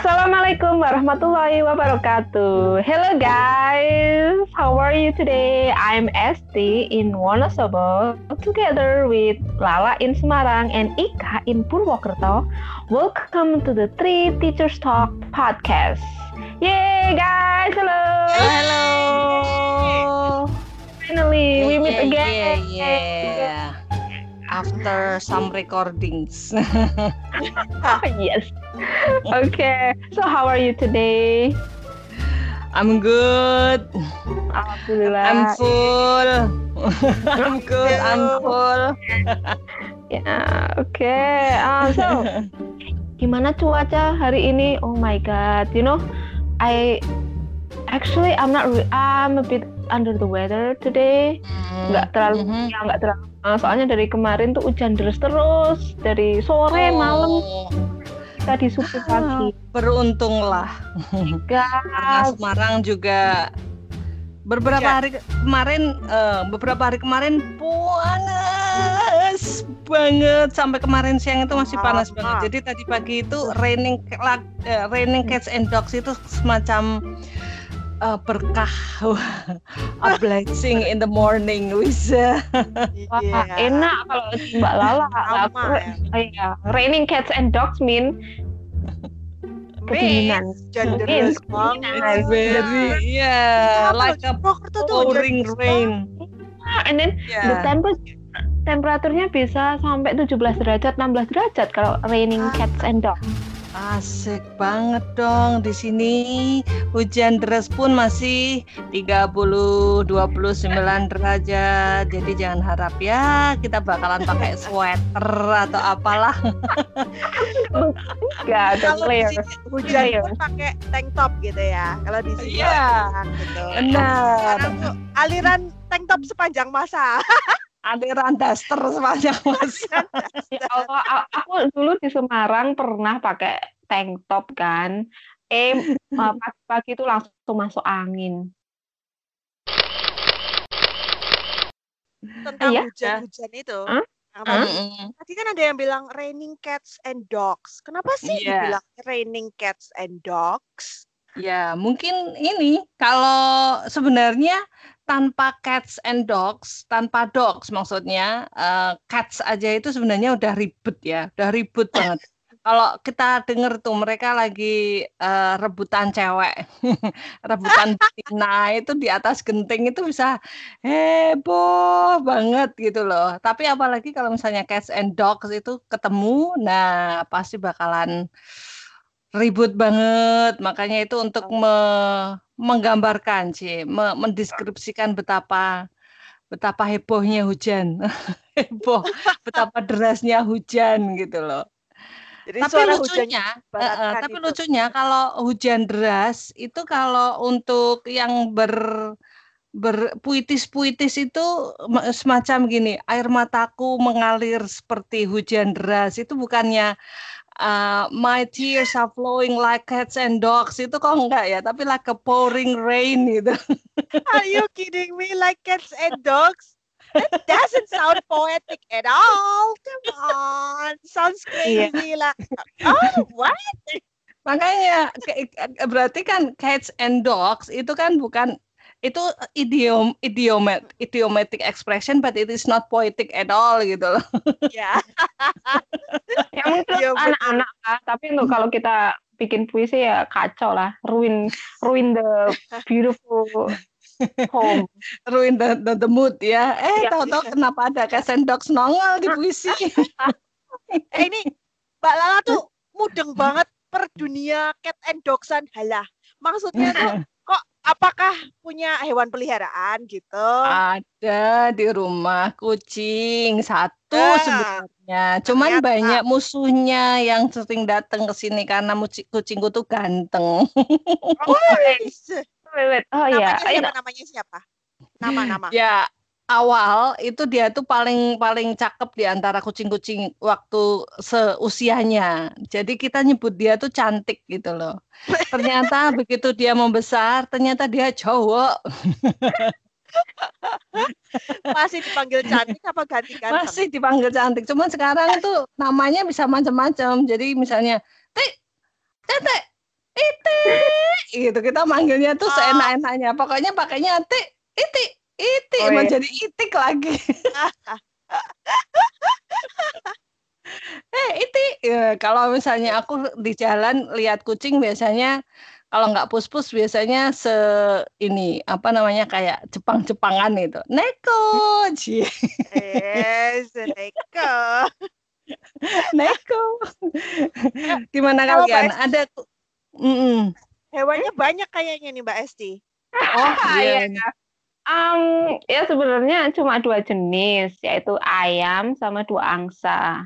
Assalamualaikum warahmatullahi wabarakatuh. Hello guys, how are you today? I'm Esti in Wonosobo together with Lala in Semarang and Ika in Purwokerto. Welcome to the Three Teachers Talk podcast. Yay guys, hello. Hello. Finally, we meet Yeah, again. Yeah, yeah. After some recordings. Oh, yes. Okay. So how are you today? I'm good. Alhamdulillah. I'm full. I'm good. I'm full. Ya, oke. Ah, so, gimana cuaca hari ini? Oh my god, you know, I actually I'm not re- I'm a bit under the weather today. Nggak terlalu Mhm. ya nggak terlalu. ah, soalnya dari kemarin tuh hujan deras terus dari sore malam Tadi subuh pagi. beruntunglah. Karena Gas. Semarang juga beberapa Ya. hari ke- kemarin eh, beberapa hari kemarin panas banget sampai kemarin siang itu masih panas Ah. banget. Jadi tadi pagi itu raining eh, raining cats and dogs itu semacam eh, berkah a blessing in the morning Wisa. Wah, Iya. enak kalau Mbak Lala. Aku, ya. oh iya, raining cats and dogs mean kedinginan. Deras kedinginan. banget. Very yeah, like a pouring rain. Ah, And then the Yeah. temperature temperaturnya bisa sampai 17 derajat, 16 derajat kalau raining Ah. cats and dogs. Asik banget dong di sini. Hujan deras pun masih 30 29 derajat. Jadi jangan harap ya kita bakalan pakai sweater atau apalah. Enggak ada Kalau di layer. sini hujan pun pakai tank top gitu ya. Kalau di sini enak gitu. Benar. Aliran tank top sepanjang masa. Aliran daster sepanjang masa. Ya Allah, aku dulu di Semarang pernah pakai tank top kan. Eh pagi-pagi itu langsung masuk angin. Tentang Iya. hujan-hujan itu. Yang Hah? tadi, kan ada yang bilang raining cats and dogs. Kenapa sih Iya. dibilang raining cats and dogs? Ya, mungkin ini kalau sebenarnya tanpa cats and dogs, tanpa dogs maksudnya, eh, cats aja itu sebenarnya udah ribet ya, udah ribut banget. Kalau kita denger tuh mereka lagi eh, rebutan cewek, rebutan betina itu di atas genting itu bisa heboh banget gitu loh. Tapi apalagi kalau misalnya cats and dogs itu ketemu, nah pasti bakalan ribut banget. Makanya itu untuk me- menggambarkan sih, me- mendeskripsikan betapa betapa hebohnya hujan. Heboh, betapa derasnya hujan gitu loh. Jadi Tapi lucunya, eh, baratkan tapi itu. lucunya kalau hujan deras itu kalau untuk yang ber berpuitis-puitis itu semacam gini, air mataku mengalir seperti hujan deras itu bukannya uh, my tears are flowing like cats and dogs itu kok enggak ya, tapi like a pouring rain gitu. Are you kidding me? Like cats and dogs? That doesn't sound poetic at all. Come on, sounds Iya. crazy lah. Oh, what? Makanya berarti kan cats and dogs itu kan bukan itu idiom idiomat idiomatic expression but it is not poetic at all gitu loh. Ya, Ya mungkin Iya, anak-anak lah, tapi untuk kalau kita bikin puisi ya kacau lah, ruin ruin the beautiful home. Ruin the, the, the mood ya. Eh Iya. tahu-tahu kenapa ada and dogs nongol di puisi. eh ini Mbak Lala tuh mudeng banget per dunia cat and dogsan halah. Maksudnya tuh apakah punya hewan peliharaan gitu? Ada di rumah kucing satu Ah, sebenarnya. Cuman ternyata. banyak musuhnya yang sering datang ke sini karena kucingku tuh ganteng. Oh, Wait, wait. Oh iya, namanya Ayo, siapa? Namanya siapa? Nama-nama. ya awal itu dia tuh paling paling cakep di antara kucing-kucing waktu seusianya. Jadi kita nyebut dia tuh cantik gitu loh. Ternyata begitu dia membesar, ternyata dia cowok. Masih dipanggil cantik apa ganti ganteng? Masih dipanggil cantik. Cuman sekarang tuh namanya bisa macam-macam. Jadi misalnya, Tik, Tete, iti gitu kita manggilnya tuh Oh. seenak-enaknya pokoknya pakainya ti iti iti Oh, mau iya. jadi itik lagi eh iti Ya, kalau misalnya aku di jalan lihat kucing biasanya kalau nggak pus-pus biasanya se ini apa namanya kayak Jepang-Jepangan itu neko. Eh, Neko. neko gimana Kalau kalian ada Mm-mm. Hewannya banyak kayaknya nih Mbak Esti. oh iya Iya. Um, ya sebenarnya cuma dua jenis, yaitu ayam sama dua angsa.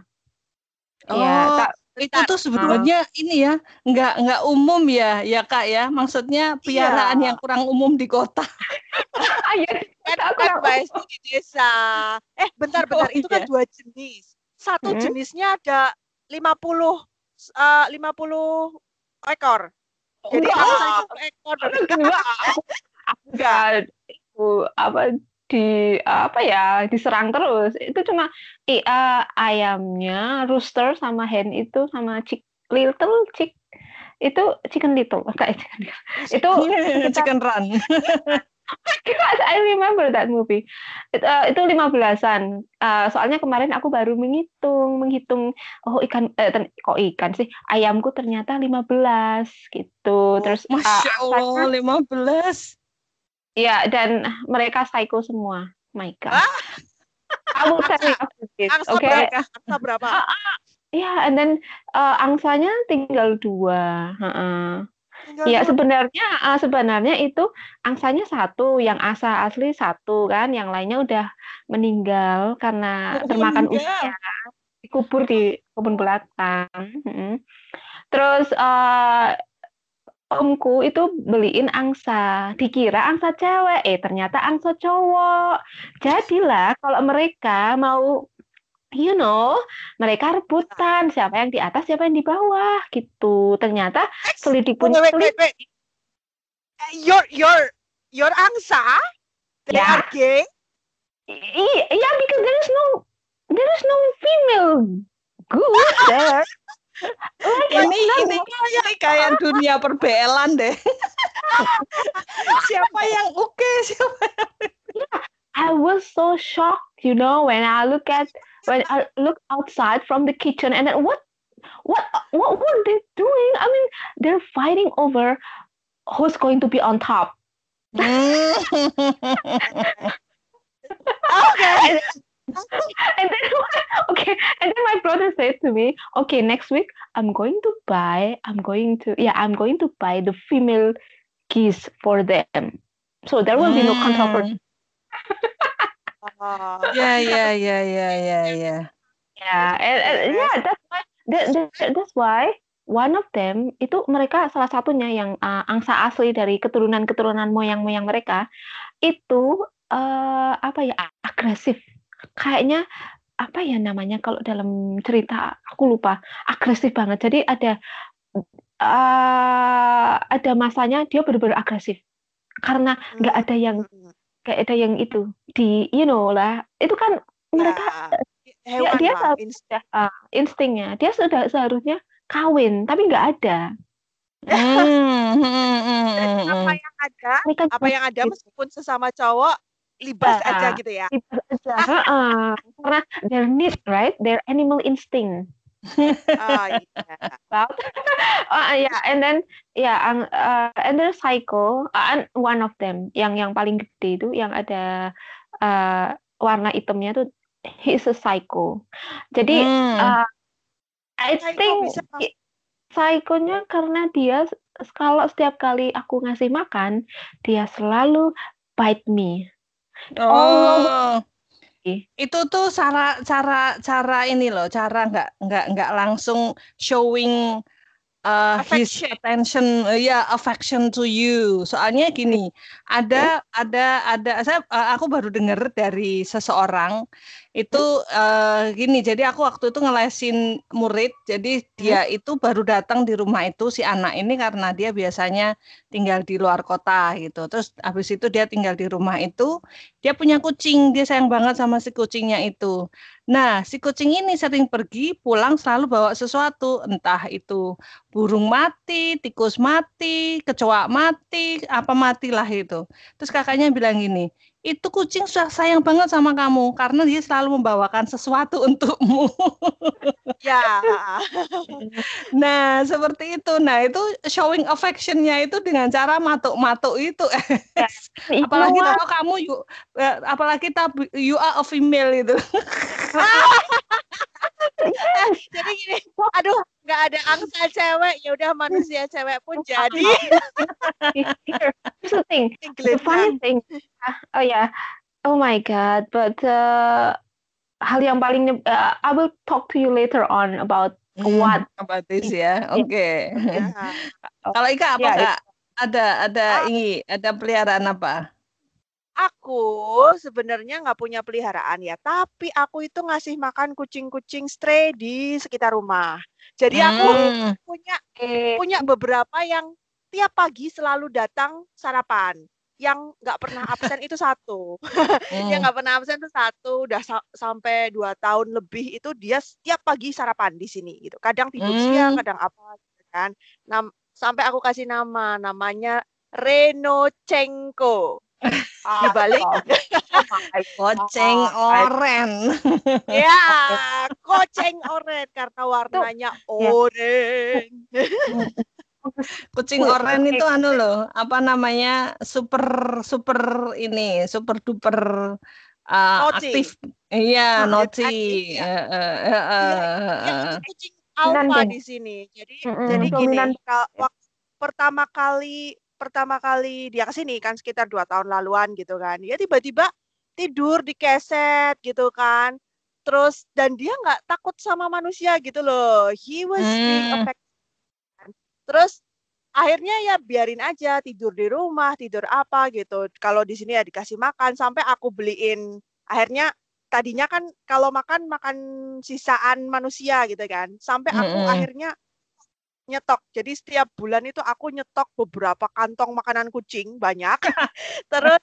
Oh, Ya, tak- itu tuh sebenarnya ini ya nggak nggak umum ya ya kak ya maksudnya piaraan Iya. yang kurang umum di kota Ayo, Kan, Aku kan di desa. Eh, bentar bentar Oh, itu kan iya. dua jenis. Satu Hmm. jenisnya ada 50 eh 50 ekor. Jadi Wah. angsa itu ekor. enggak, enggak apa di apa ya diserang terus. Itu cuma i- eh, ayamnya, rooster sama hen itu sama chick little chick itu chicken little kayak chicken little. Itu chicken run I remember that movie. It, uh, itu lima belasan. Uh, soalnya kemarin aku baru menghitung, menghitung. Oh ikan, eh, ter- kok ikan sih? Ayamku ternyata 15 gitu. Terus uh, masya angsanya- allah 15 Iya, dan mereka psycho semua. My God. Ah. I will tell you after this, Angsa okay? berapa? Angsa berapa? Iya, and then uh, angsanya tinggal dua. Heeh. Tinggal Iya dua. sebenarnya uh, sebenarnya itu angsanya satu, yang asa asli satu kan, yang lainnya udah meninggal karena termakan meninggal. usia, dikubur di kebun belakang. Mm-mm. Terus uh, omku itu beliin angsa, dikira angsa cewek, eh ternyata angsa cowok. Jadilah kalau mereka mau You know, mereka rebutan siapa yang di atas, siapa yang di bawah gitu. Ternyata selidik Wait, punya wait, wait, wait. Eh, Your your your angsa? They Yeah. are gay? Iya, yeah, because there is no there is no female goose there. Like, ini kayak dunia perbelan deh siapa yang oke siapa I was so shocked, you know, when I look at when I look outside from the kitchen and then what what what were they doing? I mean, they're fighting over who's going to be on top. Hmm. me, "Okay, next week I'm going to buy. I'm going to yeah, I'm going to buy the female geese for them. So there will be no controversy. Oh. ya ya ya ya ya ya Yeah, and, and yeah, that's why that, that- that's why one of them itu mereka salah satunya yang uh, angsa asli dari keturunan-keturunan moyang-moyang mereka itu uh, apa ya agresif. Kayaknya apa ya namanya kalau dalam cerita aku lupa. Agresif banget. Jadi ada uh, ada masanya dia benar-benar agresif. Karena nggak ada yang nggak ada yang itu di you know lah. Itu kan mereka Ya, hewan dia lah, sudah uh, instingnya. Dia sudah seharusnya kawin tapi nggak ada. Hmm, hmm, hmm, hmm, hmm. apa yang ada? Mereka apa yang ada meskipun sesama cowok libas Ya. aja gitu ya Itu aja Heeh. karena their need right their animal instinct oh, iya. about uh, yeah and then yeah ang- uh, and there's psycho uh, and one of them yang yang paling gede itu yang ada uh, warna hitamnya tuh he's a psycho jadi Hmm. uh, I Psycho think bisa. psychonya karena dia kalau setiap kali aku ngasih makan dia selalu bite me Oh, itu tuh cara cara cara ini loh, cara nggak nggak nggak langsung showing uh, his Affection. attention, uh, ya affection to you. Soalnya gini, ada ada ada saya uh, aku baru dengar dari seseorang itu uh, gini. Jadi aku waktu itu ngelesin murid, jadi dia itu baru datang di rumah itu si anak ini karena dia biasanya tinggal di luar kota gitu. Terus habis itu dia tinggal di rumah itu dia punya kucing, dia sayang banget sama si kucingnya itu. Nah, si kucing ini sering pergi, pulang selalu bawa sesuatu, entah itu burung mati, tikus mati, kecoa mati, apa matilah itu. Terus kakaknya bilang gini, itu kucing sudah sayang banget sama kamu karena dia selalu membawakan sesuatu untukmu. Ya. nah, seperti itu. Nah, itu showing affectionnya itu dengan cara matuk-matuk itu. apalagi kalau kamu you, eh, apalagi tapi you are a female itu. jadi gini, aduh, nggak ada angsa cewek, ya udah manusia cewek pun jadi. Here's the thing, the funny thing, oh ya, yeah. oh my god, but uh, hal yang paling, uh, I will talk to you later on about hmm, what about this ya, oke. Okay. Yeah. Kalau Ika apa yeah, Ada ada uh, ini, ada peliharaan apa? Aku sebenarnya nggak punya peliharaan ya, tapi aku itu ngasih makan kucing-kucing stray di sekitar rumah. Jadi aku hmm. punya punya beberapa yang tiap pagi selalu datang sarapan. Yang nggak pernah absen itu satu. Hmm. yang nggak pernah absen itu satu. Udah sa sampai dua tahun lebih itu dia setiap pagi sarapan di sini gitu. Kadang tidur hmm. siang, kadang apa gitu kan. Nam sampai aku kasih nama, namanya Reno Cengko. di balik koceng oren. ya, koceng oren karena warnanya oren. Kucing oren itu anu loh, apa namanya? super super ini, super duper uh, aktif. Iya, noti. Ya. Kucing alfa di sini. Jadi mm -hmm. jadi gini, waktu pertama kali pertama kali dia ke sini kan sekitar dua tahun laluan gitu kan. Dia tiba-tiba tidur di keset gitu kan. Terus dan dia nggak takut sama manusia gitu loh. He was hmm. affected. Terus akhirnya ya biarin aja tidur di rumah tidur apa gitu. Kalau di sini ya dikasih makan sampai aku beliin akhirnya tadinya kan kalau makan makan sisaan manusia gitu kan. Sampai aku hmm. akhirnya nyetok. Jadi setiap bulan itu aku nyetok beberapa kantong makanan kucing banyak. Terus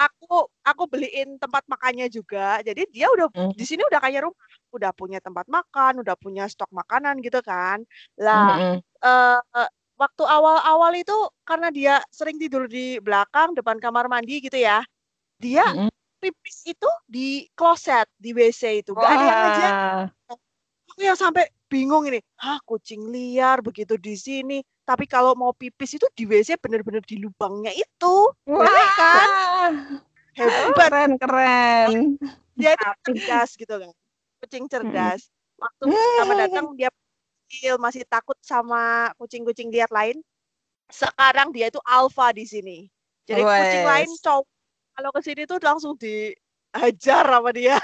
aku aku beliin tempat makannya juga. Jadi dia udah mm. di sini udah kayak rumah, udah punya tempat makan, udah punya stok makanan gitu kan. Lah mm -hmm. uh, waktu awal-awal itu karena dia sering tidur di belakang depan kamar mandi gitu ya. Dia mm -hmm. pipis itu di kloset, di WC itu. Gak ada yang aja. Aku yang sampai bingung ini, hah kucing liar begitu di sini, tapi kalau mau pipis itu di WC benar-benar di lubangnya itu, Wah. kan? Hebat. Keren, keren. Dia itu cerdas gitu kan, kucing cerdas. Waktu pertama datang dia kecil, masih takut sama kucing-kucing liar lain. Sekarang dia itu alfa di sini. Jadi Wes. kucing lain cowok kalau ke sini tuh langsung dihajar sama dia.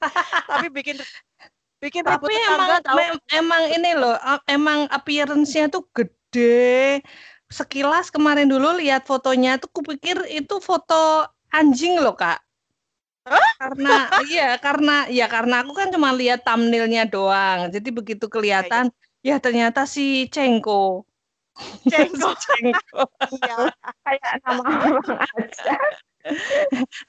tapi bikin bikin Tapi emang, tahu. emang ini loh, emang appearance-nya tuh gede. Sekilas kemarin dulu lihat fotonya tuh kupikir itu foto anjing loh, Kak. Huh? Karena iya, karena ya karena aku kan cuma lihat thumbnailnya doang. Jadi begitu kelihatan, ya ternyata si Cengko. Cengko. Cengko. iya, kayak nama orang aja.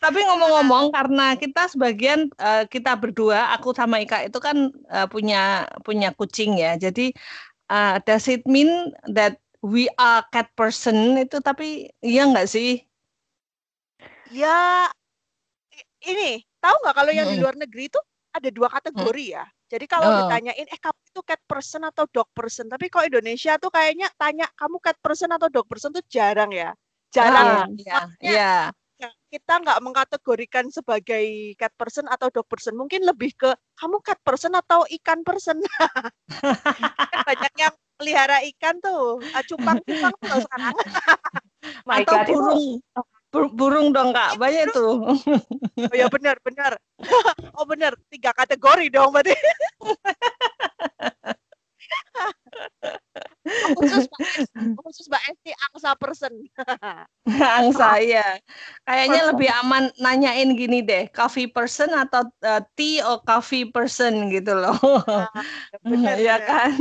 Tapi ngomong-ngomong karena kita sebagian uh, kita berdua, aku sama Ika itu kan uh, punya punya kucing ya. Jadi uh, does it mean that we are cat person itu tapi iya nggak sih? Ya ini tahu nggak kalau yang hmm. di luar negeri itu ada dua kategori hmm. ya. Jadi kalau oh. ditanyain, eh kamu itu cat person atau dog person? Tapi kalau Indonesia tuh kayaknya tanya kamu cat person atau dog person tuh jarang ya. Jarang. Ah, ya. Iya kita nggak mengkategorikan sebagai cat person atau dog person. Mungkin lebih ke kamu cat person atau ikan person. banyak yang pelihara ikan tuh, ah, cupang-cupang tuh sekarang. atau God, burung. Itu... burung dong kak, banyak tuh. oh ya benar benar. oh benar, tiga kategori dong berarti. Khusus khusus Mbak Esti angsa person. angsa ya. Kayaknya lebih aman nanyain gini deh, coffee person atau uh, tea or coffee person gitu loh. Nah, ya kan.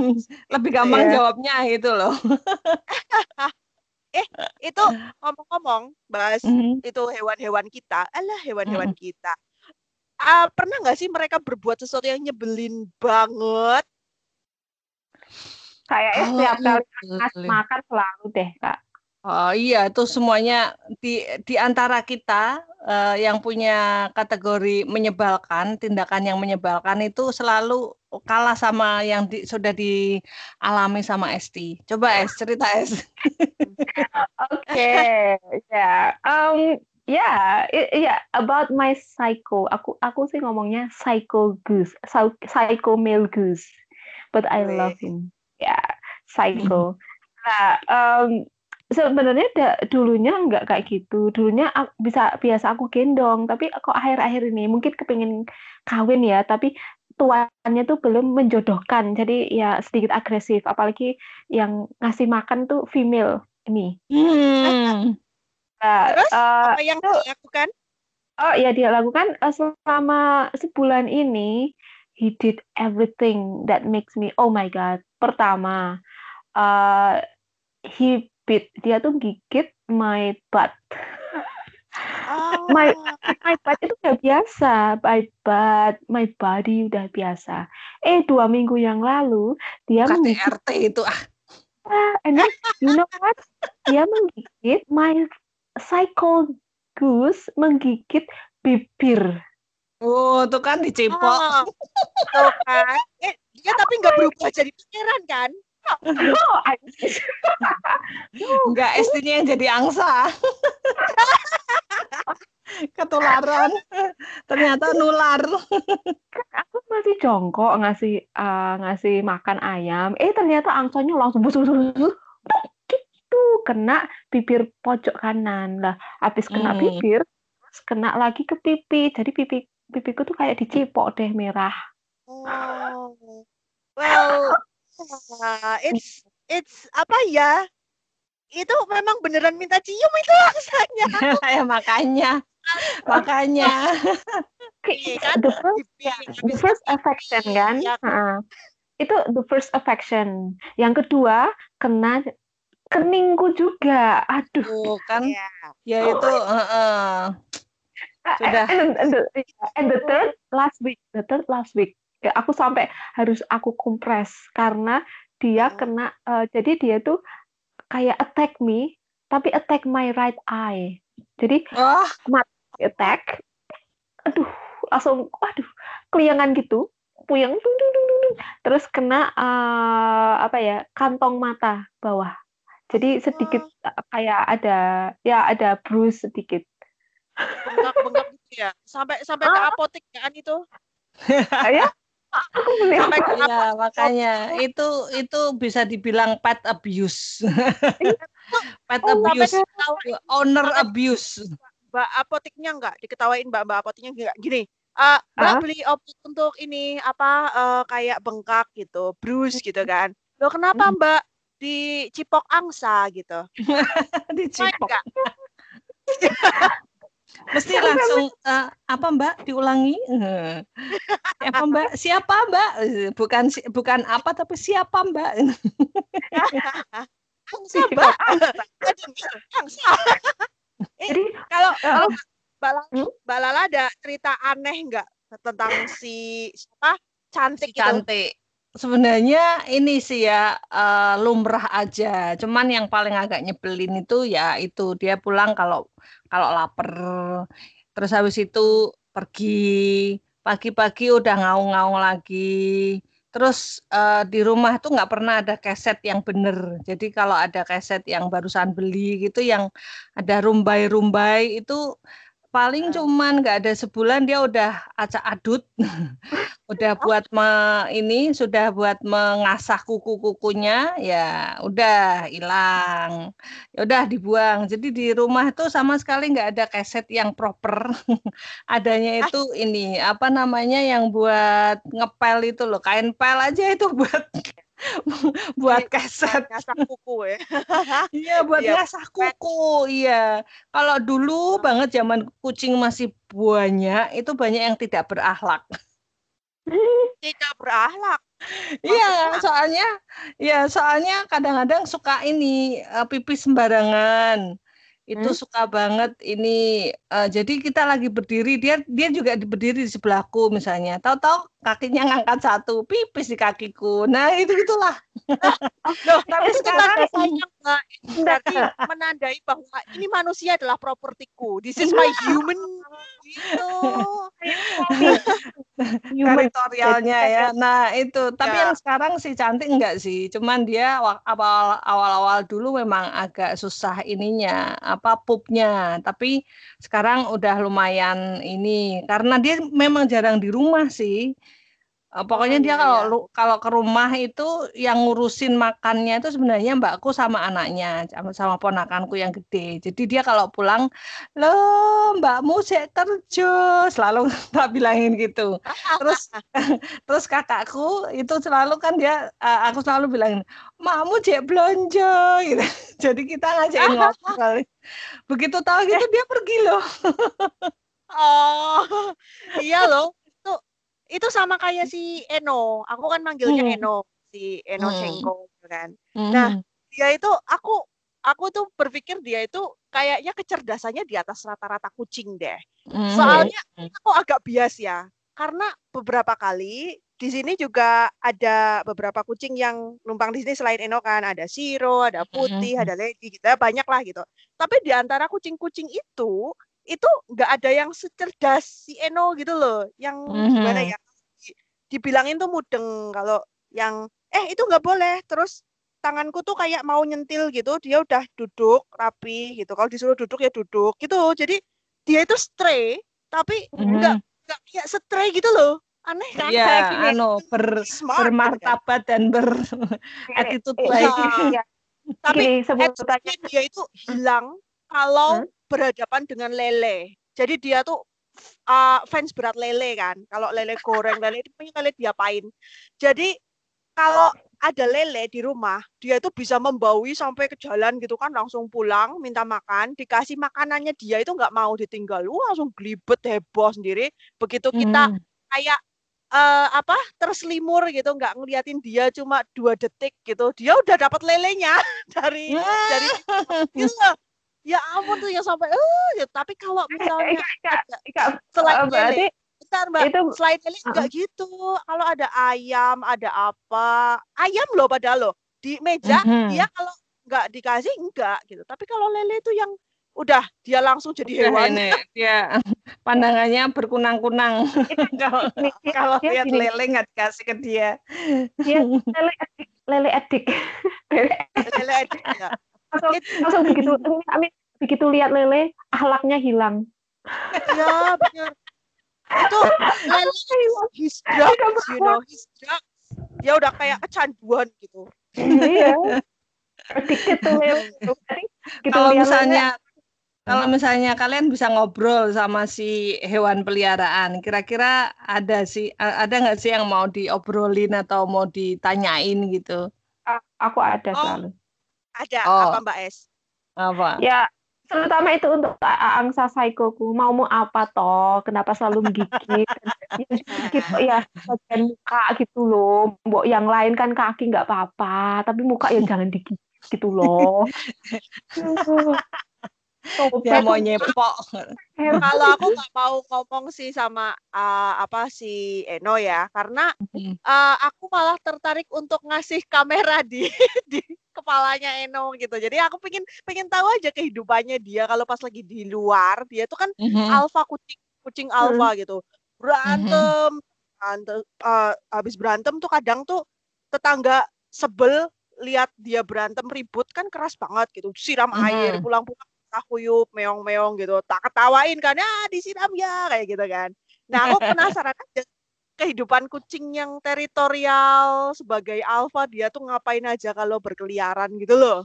Lebih gampang yeah. jawabnya gitu loh. eh, itu ngomong-ngomong, bahas mm -hmm. itu hewan-hewan kita. Alah, hewan-hewan mm -hmm. kita. uh, pernah nggak sih mereka berbuat sesuatu yang nyebelin banget? Kayaknya oh, setiap kali makan selalu deh kak. Oh iya, itu semuanya di di antara kita uh, yang punya kategori menyebalkan, tindakan yang menyebalkan itu selalu kalah sama yang di, sudah dialami sama Esti. Coba Es cerita Es. Oke, ya, um, ya, ya about my psycho. Aku aku sih ngomongnya psycho goose, psycho male goose, but I love him. Ya, yeah, psycho. Nah, um, sebenarnya da, dulunya nggak kayak gitu. Dulunya bisa biasa aku gendong. Tapi kok akhir-akhir ini mungkin kepingin kawin ya tapi tuannya tuh belum menjodohkan. Jadi ya sedikit agresif. Apalagi yang ngasih makan tuh female ini. Hmm. nah, terus uh, apa yang dia lakukan oh ya dia lakukan uh, selama sebulan ini he did everything that makes me oh my god. Pertama uh, he bit dia tuh gigit my butt. Oh. my my butt itu udah biasa. My butt my body udah biasa. Eh dua minggu yang lalu dia KTRT itu ah. And then you know what? Dia menggigit my cycle goose menggigit bibir Oh, tuh kan dicipok. Oh, tuh kan. Eh, dia tapi nggak berubah jadi pangeran kan? Enggak, istrinya yang jadi angsa. Ketularan. Ternyata nular. Aku masih jongkok ngasih uh, ngasih makan ayam. Eh ternyata angsanya langsung busuk gitu kena bibir pojok kanan lah. Habis kena hmm. bibir, terus kena lagi ke pipi. Jadi pipi pipiku tuh kayak dicipok deh merah. Oh. Well, it's it's apa ya? Itu memang beneran minta cium itu rasanya. ya makanya. makanya. Kan? the first, the first affection kan? Ya. Uh, itu the first affection. Yang kedua kena keningku juga. Aduh. Oh, kan? Ya, ya itu uh, uh. Sudah. And, and, the, and the third last week, the third last week ya aku sampai harus aku kompres karena dia oh. kena uh, jadi dia tuh kayak attack me tapi attack my right eye jadi oh. attack aduh langsung waduh keliangan gitu puyeng dung, dung, dung, dung. terus kena uh, apa ya kantong mata bawah jadi sedikit oh. kayak ada ya ada bruise sedikit bengkak-bengkak gitu ya. Sampai sampai ke apotek kan itu? Ya? Ya makanya. Itu itu bisa dibilang pet abuse. Iya. pet oh, abuse. owner abuse. Mbak apoteknya enggak diketawain mbak mbak apoteknya enggak gini uh, mbak huh? beli obat untuk ini apa uh, kayak bengkak gitu bruise gitu kan. Lo kenapa hmm. mbak? Dicipok angsa gitu. Dicipok Mesti langsung uh, apa Mbak diulangi? Apa Mbak? Siapa Mbak? Bukan bukan apa tapi siapa Mbak? siapa? Jadi kalau kalau Mbak Lala, hmm? Mbak Lala ada cerita aneh nggak tentang si siapa? Cantik si cantik. Sebenarnya ini sih ya uh, lumrah aja. Cuman yang paling agak nyebelin itu ya itu dia pulang kalau kalau lapar. Terus habis itu pergi pagi-pagi udah ngaung-ngaung lagi. Terus uh, di rumah tuh nggak pernah ada keset yang bener. Jadi kalau ada keset yang barusan beli gitu, yang ada rumbai-rumbai itu paling cuman nggak ada sebulan dia udah acak adut. Udah buat me, ini sudah buat mengasah kuku-kukunya ya udah hilang. Ya udah dibuang. Jadi di rumah tuh sama sekali nggak ada keset yang proper. Adanya ah. itu ini apa namanya yang buat ngepel itu loh. Kain pel aja itu buat buat kaset. ngasah kuku ya. Iya buat ya, ngasah kuku iya. Kalau dulu banget zaman kucing masih banyak itu banyak yang tidak berakhlak tidak berakhlak iya soalnya ya soalnya kadang-kadang suka ini uh, pipis sembarangan itu hmm? suka banget ini uh, jadi kita lagi berdiri dia dia juga berdiri di sebelahku misalnya. Tahu-tahu kakinya ngangkat satu pipis di kakiku. Nah itu itulah. Loh, tapi sekarang sayang mbak berarti menandai bahwa ini manusia adalah propertiku. This is my human. Gitu. Teritorialnya ya. Nah itu. Tapi ya. yang sekarang si cantik enggak sih? Cuman dia awal awal awal dulu memang agak susah ininya apa pupnya. Tapi sekarang udah lumayan ini. Karena dia memang jarang di rumah sih pokoknya oh, dia kalau iya. kalau ke rumah itu yang ngurusin makannya itu sebenarnya mbakku sama anaknya sama, sama ponakanku yang gede. Jadi dia kalau pulang, lo mbakmu saya kerja, selalu tak bilangin gitu. Terus terus kakakku itu selalu kan dia uh, aku selalu bilangin, "Makmu cek belanja." gitu. Jadi kita ngajakin ngobrol. Begitu tahu gitu dia pergi loh. oh, iya loh itu sama kayak si Eno. Aku kan manggilnya hmm. Eno, si Eno hmm. Cengko gitu kan. Hmm. Nah, dia itu aku aku tuh berpikir dia itu kayaknya kecerdasannya di atas rata-rata kucing deh. Hmm. Soalnya aku agak bias ya. Karena beberapa kali di sini juga ada beberapa kucing yang numpang di sini selain Eno kan ada Siro, ada Putih, hmm. ada Lady gitu ya banyak lah gitu. Tapi di antara kucing-kucing itu itu nggak ada yang secerdas si Eno gitu loh yang mm-hmm. gimana ya dibilangin tuh mudeng kalau yang eh itu nggak boleh terus tanganku tuh kayak mau nyentil gitu dia udah duduk rapi gitu kalau disuruh duduk ya duduk gitu jadi dia itu stray tapi mm-hmm. nggak nggak kayak stray gitu loh aneh kan ya, kayak gini anu ber, Smart, bermartabat gitu kan? dan ber attitude baik ya. tapi attitude dia itu hilang kalau hmm? Berhadapan dengan lele. Jadi dia tuh uh, fans berat lele kan. Kalau lele goreng, lele itu punya lele diapain. Jadi kalau ada lele di rumah, dia itu bisa membawi sampai ke jalan gitu kan, langsung pulang, minta makan, dikasih makanannya dia itu nggak mau ditinggal, lu langsung gelibet heboh sendiri. Begitu kita hmm. kayak uh, apa terselimur gitu, nggak ngeliatin dia cuma dua detik gitu, dia udah dapat lelenya dari dari gitu ya ampun tuh yang sampai eh ya, tapi kalau eh, misalnya ada, selain uh, berarti bentar mbak. itu, selain uh, enggak gitu. Kalau ada ayam ada apa ayam loh padahal loh di meja uh -huh. dia kalau nggak dikasih enggak gitu. Tapi kalau lele itu yang udah dia langsung jadi hewan. ini dia pandangannya berkunang-kunang. Kalau kalau lihat lele nggak dikasih ke dia. Dia lele edik. Lele edik. Lele edik ya langsung langsung begitu amin begitu lihat lele ahlaknya hilang. Ya benar. Itu lele his drugs you know his drugs. Dia udah kayak kecanduan gitu. Iya. Addicted tuh lele. Kalau misalnya kalau misalnya kalian bisa ngobrol sama si hewan peliharaan, kira-kira ada sih ada nggak sih yang mau diobrolin atau mau ditanyain gitu? Aku ada oh, selalu. Ada oh. apa Mbak Es? Apa? Ya, terutama itu untuk angsa psikoku mau mau apa toh kenapa selalu menggigit gitu ya bagian muka gitu loh mbok yang lain kan kaki nggak apa-apa tapi muka ya jangan digigit gitu loh dia mau nyepok. Kalau aku nggak mau ngomong sih sama uh, apa si Eno ya, karena uh, aku malah tertarik untuk ngasih kamera di di kepalanya Eno gitu. Jadi aku pengen pengen tahu aja kehidupannya dia kalau pas lagi di luar, dia tuh kan mm-hmm. alfa kucing kucing alfa gitu. Berantem, berantem uh, habis berantem tuh kadang tuh tetangga sebel lihat dia berantem ribut kan keras banget gitu siram mm-hmm. air pulang-pulang takuyup meong-meong gitu. Tak ketawain kan ya disiram ya kayak gitu kan. Nah aku penasaran aja kehidupan kucing yang teritorial sebagai alfa dia tuh ngapain aja kalau berkeliaran gitu loh.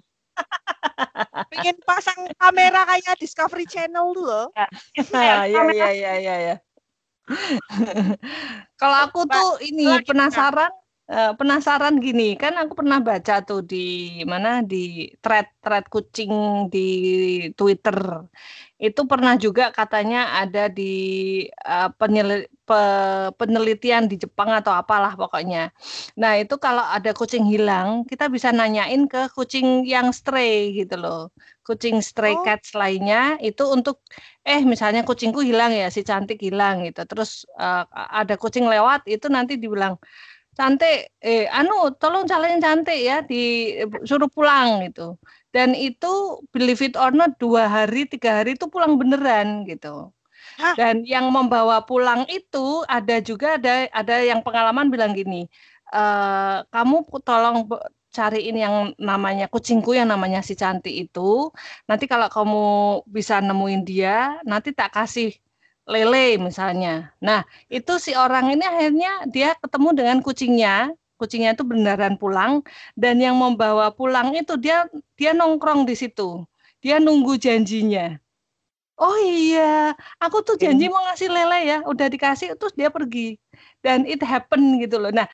Pengen pasang kamera kayak Discovery Channel tuh loh. Ya. Ya ya ya ya, ya. kalau aku tuh ini penasaran uh, penasaran gini kan aku pernah baca tuh di mana di thread thread kucing di Twitter itu pernah juga katanya ada di uh, pe, penelitian di Jepang atau apalah pokoknya. Nah, itu kalau ada kucing hilang, kita bisa nanyain ke kucing yang stray gitu loh. Kucing stray oh. cats lainnya itu untuk eh misalnya kucingku hilang ya, si cantik hilang gitu. Terus uh, ada kucing lewat itu nanti dibilang cantik eh anu tolong calon cantik ya disuruh pulang gitu. Dan itu believe it or not dua hari tiga hari itu pulang beneran gitu. Dan yang membawa pulang itu ada juga ada ada yang pengalaman bilang gini, e, kamu tolong cariin yang namanya kucingku yang namanya si cantik itu. Nanti kalau kamu bisa nemuin dia, nanti tak kasih lele misalnya. Nah, itu si orang ini akhirnya dia ketemu dengan kucingnya. Kucingnya itu beneran pulang dan yang membawa pulang itu dia dia nongkrong di situ. Dia nunggu janjinya. Oh iya, aku tuh janji mau ngasih lele ya, udah dikasih terus dia pergi. Dan it happen gitu loh. Nah,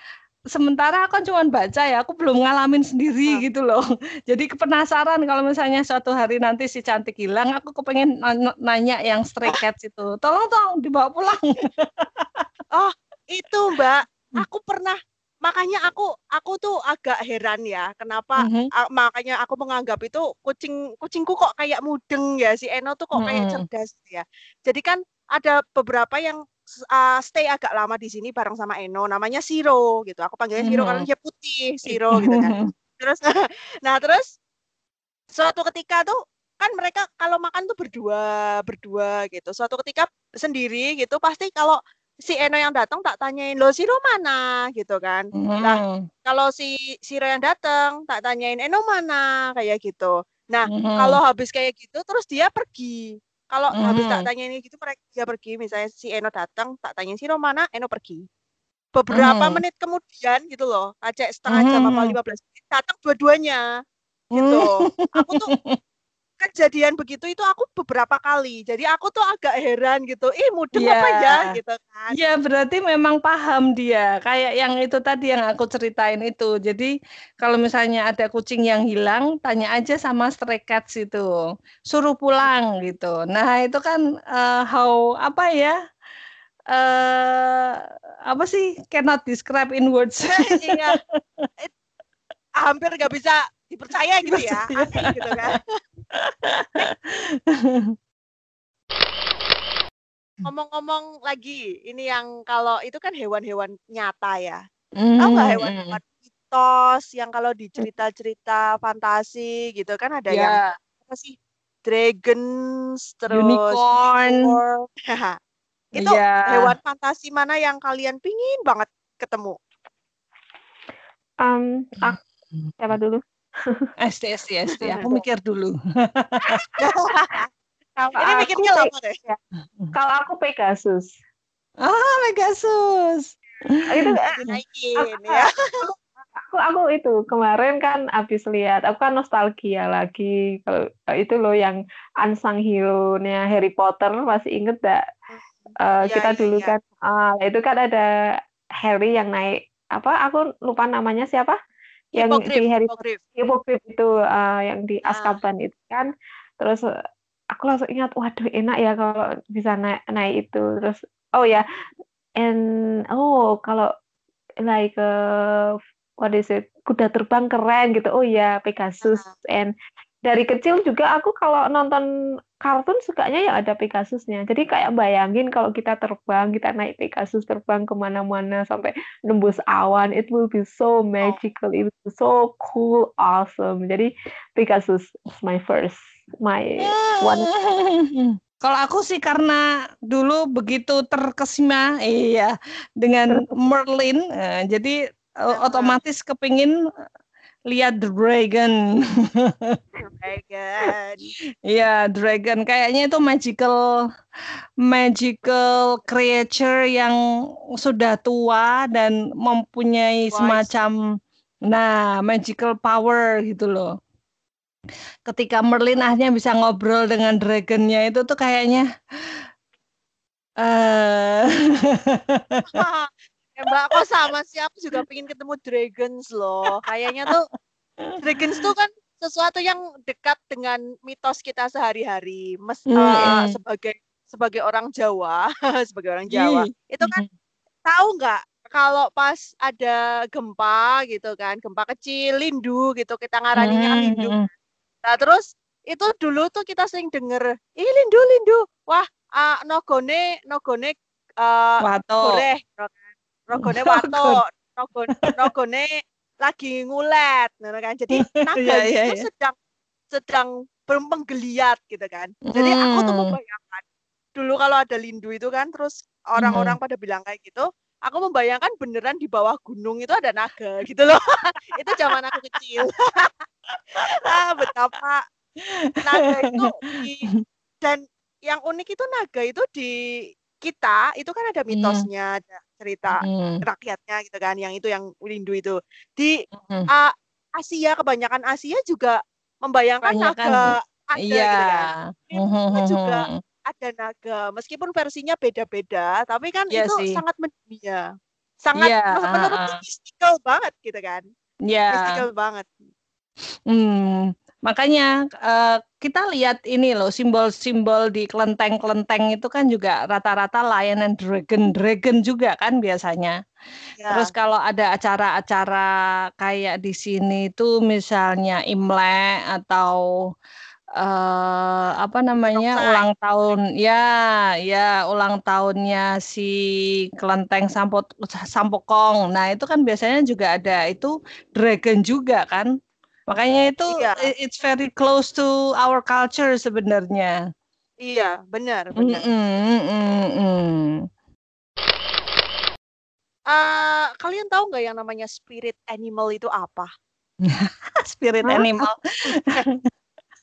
sementara aku kan cuma baca ya, aku belum ngalamin sendiri nah. gitu loh. Jadi penasaran kalau misalnya suatu hari nanti si cantik hilang, aku kepengen nanya yang stray cats itu. Tolong dong dibawa pulang. oh, itu Mbak. Hmm. Aku pernah makanya aku aku tuh agak heran ya kenapa mm -hmm. makanya aku menganggap itu kucing kucingku kok kayak mudeng ya si Eno tuh kok kayak mm -hmm. cerdas ya jadi kan ada beberapa yang uh, stay agak lama di sini bareng sama Eno namanya Siro gitu aku panggilnya Siro mm -hmm. karena dia putih Siro gitu kan terus nah terus suatu ketika tuh kan mereka kalau makan tuh berdua berdua gitu suatu ketika sendiri gitu pasti kalau si Eno yang datang tak tanyain lo Siro mana gitu kan. Hmm. Nah kalau si Siro yang datang tak tanyain Eno mana kayak gitu. Nah hmm. kalau habis kayak gitu terus dia pergi. Kalau hmm. habis tak tanyain gitu mereka dia pergi. Misalnya si Eno datang tak tanyain Siro mana Eno pergi. Beberapa hmm. menit kemudian gitu loh, aja setengah jam hmm. apa 15 menit datang dua-duanya gitu. Aku tuh kejadian begitu itu aku beberapa kali. Jadi aku tuh agak heran gitu. Ih, mudeng yeah. apa ya gitu kan. Iya, berarti memang paham dia. Kayak yang itu tadi yang aku ceritain itu. Jadi kalau misalnya ada kucing yang hilang, tanya aja sama stray cats itu. Suruh pulang gitu. Nah, itu kan uh, how apa ya? Uh, apa sih cannot describe in words. iya. Hampir nggak bisa dipercaya gitu ya aneh gitu kan ngomong-ngomong lagi ini yang kalau itu kan hewan-hewan nyata ya mm. tahu nggak hewan-hewan mitos yang kalau di cerita-cerita fantasi gitu kan ada yeah. yang apa sih dragons terus unicorn, unicorn. itu yeah. hewan fantasi mana yang kalian pingin banget ketemu um aku, siapa dulu SD SD SD aku mikir dulu. Kalau ini mikirnya lama deh. ya. kalau aku Pegasus. Ah Pegasus. Itu naikin ya. aku aku itu kemarin kan habis lihat aku kan nostalgia lagi. Kalau itu loh yang unsung hero-nya Harry Potter masih inget gak uh, ya, kita ya, dulu ya. kan uh, itu kan ada Harry yang naik apa aku lupa namanya siapa yang Hipogrif, di Harry Potter Hipogrif itu uh, yang di ah. Azkaban itu kan terus aku langsung ingat waduh enak ya kalau bisa naik naik itu. Terus oh ya and oh kalau like uh, what is it kuda terbang keren gitu. Oh ya Pegasus uh and dari kecil juga aku kalau nonton kartun sukanya ya ada Pegasusnya. Jadi kayak bayangin kalau kita terbang, kita naik Pegasus terbang ke mana-mana sampai nembus awan, it will be so magical, it will be so cool, awesome. Jadi Pegasus is my first, my one. Kalau aku sih karena dulu begitu terkesima, iya, dengan Merlin, eh, jadi otomatis kepingin lihat dragon. Dragon. Iya, dragon. Kayaknya itu magical magical creature yang sudah tua dan mempunyai semacam nah, magical power gitu loh. Ketika Merlin akhirnya bisa ngobrol dengan dragonnya itu tuh kayaknya uh... Ya, Mbak, kok sama sih? Aku juga pengen ketemu dragons loh. Kayaknya tuh dragons tuh kan sesuatu yang dekat dengan mitos kita sehari-hari. Mes mm. uh, sebagai sebagai orang Jawa, sebagai orang Jawa, itu kan tahu nggak kalau pas ada gempa gitu kan, gempa kecil, lindu gitu, kita ngaraninya hmm. lindu. Nah terus itu dulu tuh kita sering denger, ih lindu lindu, wah uh, nogone nogone uh, goreh, nogone wato, nogone, nogone lagi ngulet, gitu kan. Jadi naga yeah, yeah, itu yeah. sedang sedang menggeliat gitu kan. Jadi hmm. aku tuh membayangkan dulu kalau ada lindu itu kan, terus orang-orang hmm. pada bilang kayak gitu, aku membayangkan beneran di bawah gunung itu ada naga gitu loh. itu zaman aku kecil. ah, betapa naga itu di, dan yang unik itu naga itu di kita itu kan ada mitosnya, ada cerita mm. rakyatnya gitu kan, yang itu yang rindu itu. Di mm. uh, Asia kebanyakan Asia juga membayangkan Banyakan, naga ada iya. gitu kan. Itu juga ada naga meskipun versinya beda-beda tapi kan iya itu sih. sangat mendunia sangat yeah. menurutku uh, mystical banget gitu kan yeah. mystical banget hmm makanya uh, kita lihat ini loh simbol-simbol di kelenteng-kelenteng itu kan juga rata-rata lion and dragon dragon juga kan biasanya yeah. terus kalau ada acara-acara kayak di sini tuh misalnya Imlek atau uh, apa namanya ulang tahun ya ya ulang tahunnya si kelenteng Sampo Sampokong. Nah, itu kan biasanya juga ada itu dragon juga kan. Makanya itu iya. it's very close to our culture sebenarnya. Iya, benar, benar. Mm -mm, mm -mm. Uh, kalian tahu nggak yang namanya spirit animal itu apa? spirit animal.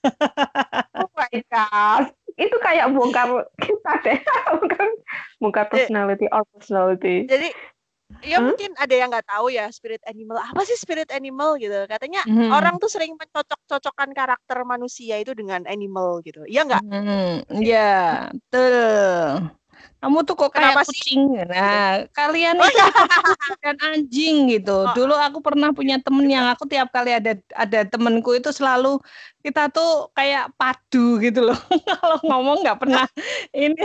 oh my god itu kayak bongkar kita deh bukan bongkar personality or personality jadi ya hmm? mungkin ada yang nggak tahu ya spirit animal apa sih spirit animal gitu katanya hmm. orang tuh sering mencocok-cocokkan karakter manusia itu dengan animal gitu iya nggak hmm, iya betul kamu tuh kok kayak Kenapa kucing. Sih? Nah, kalian oh, itu iya. dan anjing gitu. Oh. Dulu aku pernah punya temen yang aku tiap kali ada ada temenku itu selalu kita tuh kayak padu gitu loh. Kalau ngomong nggak pernah ini.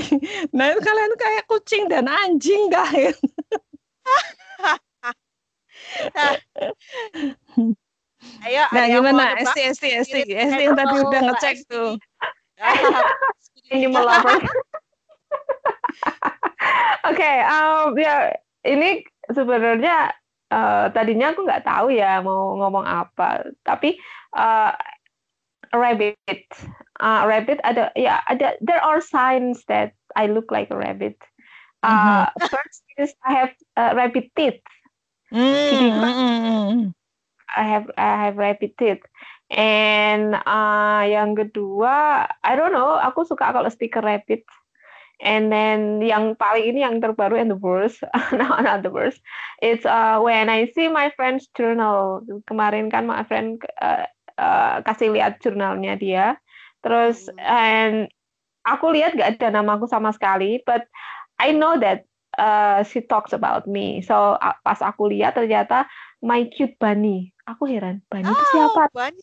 Nah, kalian kayak kucing dan anjing dah. Ayo, nah gimana? Esti, Esti, Esti, Esti yang tadi udah ngecek tuh. Ini melapor. Oke, um, ya ini sebenarnya uh, tadinya aku nggak tahu ya mau ngomong apa, tapi uh, rabbit, uh, rabbit ada ya ada there are signs that I look like a rabbit. Uh, mm-hmm. First is I have uh, rabbit teeth. Mm-hmm. I have I have rabbit teeth. And uh, yang kedua, I don't know, aku suka kalau stiker rabbit. And then yang paling ini yang terbaru and the worst, no not the worst. It's uh, when I see my friend's journal. Kemarin kan my friend uh, uh, kasih lihat jurnalnya dia. Terus and aku lihat gak ada namaku sama sekali, but I know that uh, she talks about me. So uh, pas aku lihat ternyata my cute bunny. Aku heran, bunny itu oh, siapa? Bunny.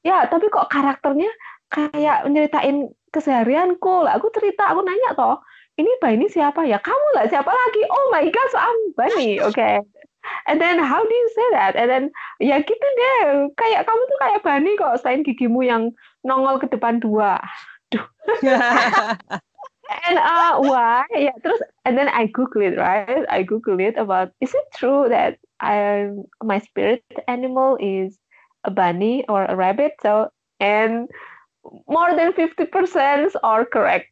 Ya, tapi kok karakternya kayak nyeritain keseharianku lah aku cerita aku nanya toh ini Bani siapa ya kamu lah siapa lagi oh my god so I'm Bani oke okay. and then how do you say that and then ya gitu deh kayak kamu tuh kayak Bani kok selain gigimu yang nongol ke depan dua duh and uh why yeah, terus and then I google it right I google it about is it true that I my spirit animal is a bunny or a rabbit so and more than 50% are correct.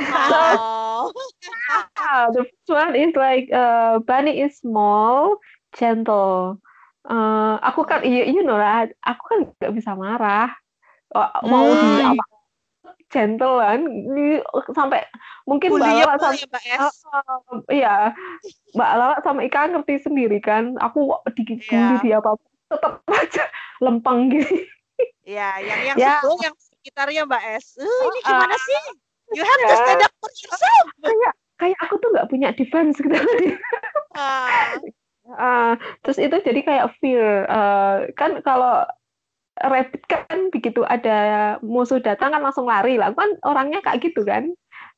Wow. so, the first one is like uh, bunny is small, gentle. Uh, aku kan, you, you know lah, aku kan nggak bisa marah. Oh, mau hmm. di apa? Gentle kan, sampai mungkin Mbak Lala sama ya, Mbak S. Uh, iya, Mbak Lala sama Ika ngerti sendiri kan. Aku digigit yeah. di apa tetap aja lempeng gitu. Ya, yang yang ya. sebelum yang sekitarnya Mbak S. Uh, ini gimana uh, sih? You have ya. to stand up for yourself. Kayak kayak aku tuh nggak punya defense gitu. uh. uh, terus itu jadi kayak fear. Uh, kan kalau rabbit kan begitu ada musuh datang kan langsung lari lah. Kan orangnya kayak gitu kan.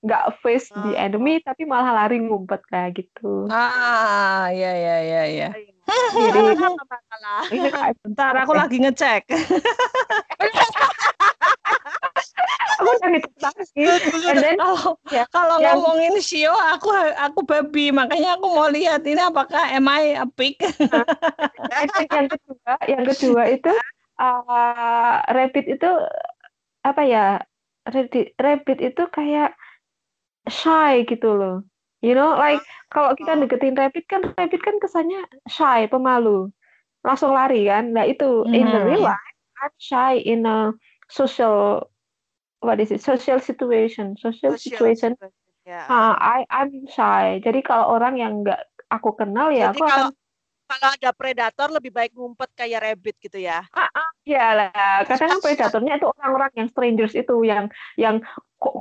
nggak face uh. the ah. enemy tapi malah lari ngumpet kayak gitu. Ah, ya ya ya ya. Jadi ini bentar aku lagi ngecek. aku udah ngecek lagi. And then kalau ya, kalau yang, ngomongin Shio, aku aku babi, makanya aku mau lihat ini apakah am I a pig. yang kedua, yang kedua itu uh, rabbit itu apa ya? Rabbit itu kayak shy gitu loh. You know, like kalau kita deketin rabbit kan rabbit kan kesannya shy, pemalu. Langsung lari kan. Nah, itu mm -hmm. in the real mm-hmm. life I'm shy in a social what is it? Social situation, social, social situation. Yeah. Uh, I I'm shy. Jadi kalau orang yang nggak aku kenal ya Jadi aku kalau, akan kalau ada predator lebih baik ngumpet kayak rabbit gitu ya. Ah, ah ya lah. Kadang kan predatornya itu orang-orang yang strangers itu yang yang kok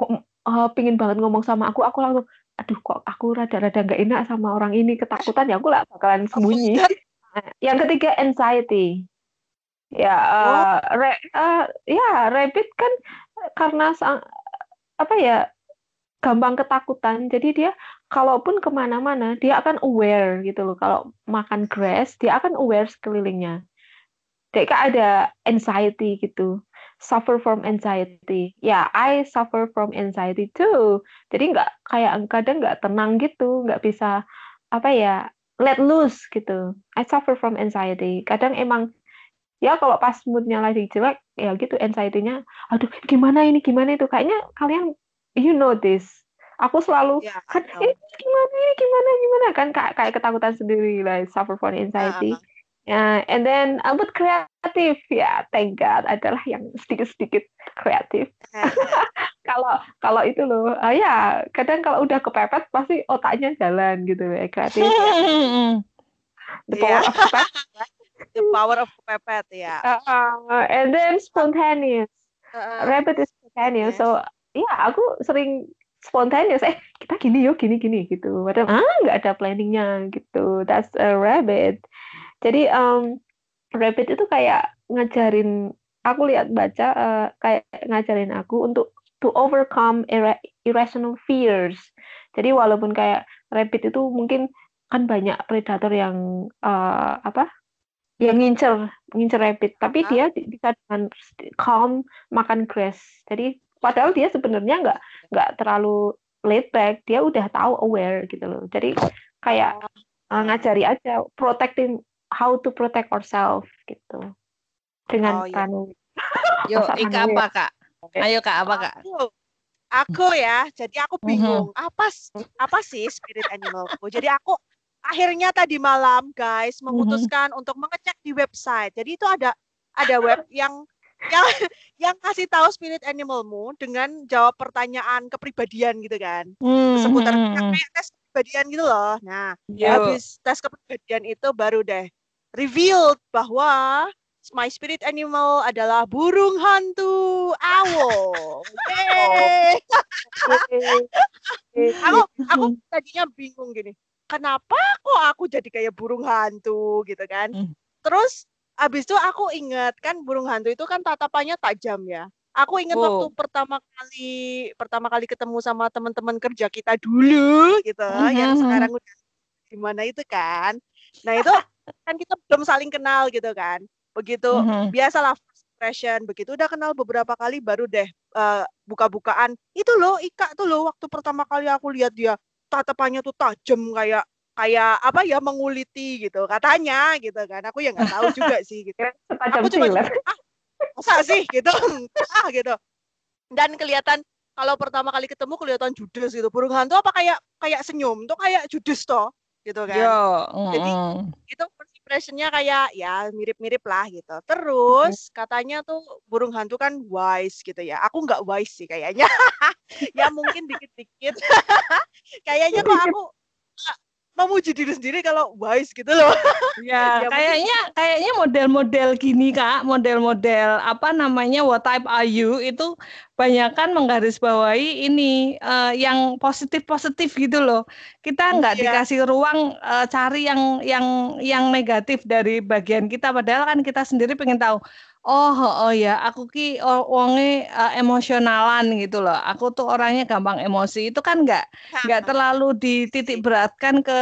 uh, pingin banget ngomong sama aku, aku langsung aduh kok aku rada-rada nggak enak sama orang ini ketakutan ya aku lah bakalan sembunyi. Yang ketiga anxiety. Ya, uh, re, uh, ya rabbit kan karena sang, apa ya gampang ketakutan. Jadi dia kalaupun ke mana-mana dia akan aware gitu loh. Kalau makan grass dia akan aware sekelilingnya. Jadi ada anxiety gitu suffer from anxiety. Ya, yeah, I suffer from anxiety too. Jadi nggak kayak kadang nggak tenang gitu, nggak bisa apa ya let loose gitu. I suffer from anxiety. Kadang emang ya kalau pas moodnya lagi jelek ya gitu anxiety-nya, aduh gimana ini gimana itu kayaknya kalian you know this. Aku selalu yeah, kan eh, gimana ini gimana gimana kan kayak kayak ketakutan sendiri lah like, suffer from anxiety. Uh Ya, and then uh, but kreatif ya, thank God adalah yang sedikit-sedikit kreatif. kalau kalau itu loh, uh, ya kadang kalau udah kepepet pasti otaknya jalan gitu ya kreatif. Ya. The power yeah. of kepepet. The power of kepepet ya. Uh, uh, and then spontaneous. Uh, Rabbit is spontaneous. So ya yeah, aku sering spontaneous. Eh kita gini yuk, gini gini gitu. Padahal ah nggak ada planningnya gitu. That's a rabbit. Jadi um, Rabbit itu kayak ngajarin aku lihat baca uh, kayak ngajarin aku untuk to overcome ir irrational fears. Jadi walaupun kayak rabbit itu mungkin kan banyak predator yang uh, apa? yang ngincer ngincer rabbit, tapi uh -huh. dia bisa dengan calm makan grass. Jadi padahal dia sebenarnya nggak nggak terlalu laid back, dia udah tahu aware gitu loh. Jadi kayak uh, ngajari aja protecting how to protect ourselves gitu dengan oh, iya. Yuk, Ika apa kak? Ayo kak apa kak? Aku, aku ya, jadi aku mhm. bingung mm -hmm. apa apa sih spirit animalku. Jadi aku akhirnya tadi malam guys mhm. memutuskan mm -hmm. untuk mengecek di website. Jadi itu ada ada web yang yang yang kasih tahu spirit animalmu dengan jawab pertanyaan kepribadian gitu kan. Mm -hmm. Seputar mhm, kayak tes kepribadian gitu loh. Nah, Yo. habis tes kepribadian itu baru deh revealed bahwa my spirit animal adalah burung hantu owl. aku aku tadinya bingung gini. Kenapa kok aku jadi kayak burung hantu gitu kan? Hmm. Terus abis itu aku ingat kan burung hantu itu kan tatapannya tajam ya. Aku ingat oh. waktu pertama kali pertama kali ketemu sama teman-teman kerja kita dulu gitu, -huh. yang sekarang udah gimana itu kan. Nah itu kan kita belum saling kenal gitu kan. Begitu mm-hmm. biasalah impression, begitu udah kenal beberapa kali baru deh uh, buka-bukaan. Itu loh Ika tuh loh waktu pertama kali aku lihat dia tatapannya tuh tajam kayak kayak apa ya menguliti gitu katanya gitu kan aku ya nggak tahu juga sih gitu aku cuma ah masa sih gitu ah gitu dan kelihatan kalau pertama kali ketemu kelihatan judes gitu burung hantu apa kayak kayak senyum tuh kayak judes toh gitu kan. Yo, mm, Jadi itu first impressionnya kayak ya mirip-mirip lah gitu. Terus katanya tuh burung hantu kan wise gitu ya. Aku nggak wise sih kayaknya. ya mungkin dikit-dikit. kayaknya kok aku memuji diri sendiri kalau wise gitu loh. Ya, ya kayaknya kayaknya model-model gini Kak, model-model apa namanya what type are you itu banyak kan menggarisbawahi ini uh, yang positif-positif gitu loh. Kita nggak ya. dikasih ruang uh, cari yang yang yang negatif dari bagian kita padahal kan kita sendiri pengen tahu Oh, oh ya, aku ki wonge uh, emosionalan gitu loh. Aku tuh orangnya gampang emosi. Itu kan nggak nggak terlalu dititik beratkan ke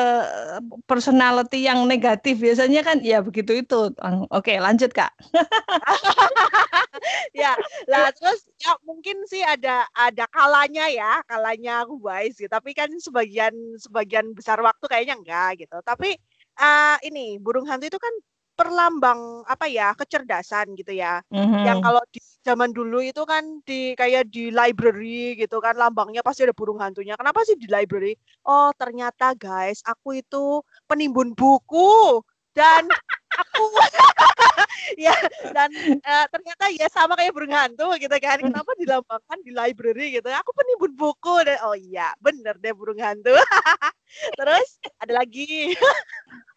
personality yang negatif. Biasanya kan ya begitu itu. Oke, lanjut kak. ya, lah terus ya mungkin sih ada ada kalanya ya, kalanya aku wise sih. Tapi kan sebagian sebagian besar waktu kayaknya enggak gitu. Tapi uh, ini burung hantu itu kan perlambang apa ya kecerdasan gitu ya. Mm-hmm. yang kalau di zaman dulu itu kan di kayak di library gitu kan lambangnya pasti ada burung hantunya. Kenapa sih di library? Oh ternyata guys aku itu penimbun buku dan aku ya dan uh, ternyata ya sama kayak burung hantu gitu kan. Kenapa dilambangkan di library gitu? Aku penimbun buku dan oh iya bener deh burung hantu. Terus ada lagi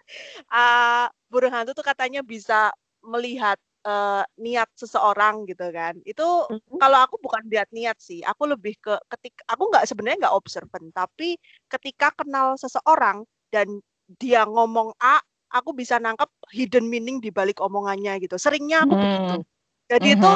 uh, burung hantu tuh katanya bisa melihat uh, niat seseorang gitu kan. Itu mm-hmm. kalau aku bukan lihat niat sih, aku lebih ke ketika aku nggak sebenarnya nggak observant, tapi ketika kenal seseorang dan dia ngomong A, aku bisa nangkep hidden meaning di balik omongannya gitu. Seringnya aku mm-hmm. begitu. Jadi mm-hmm. itu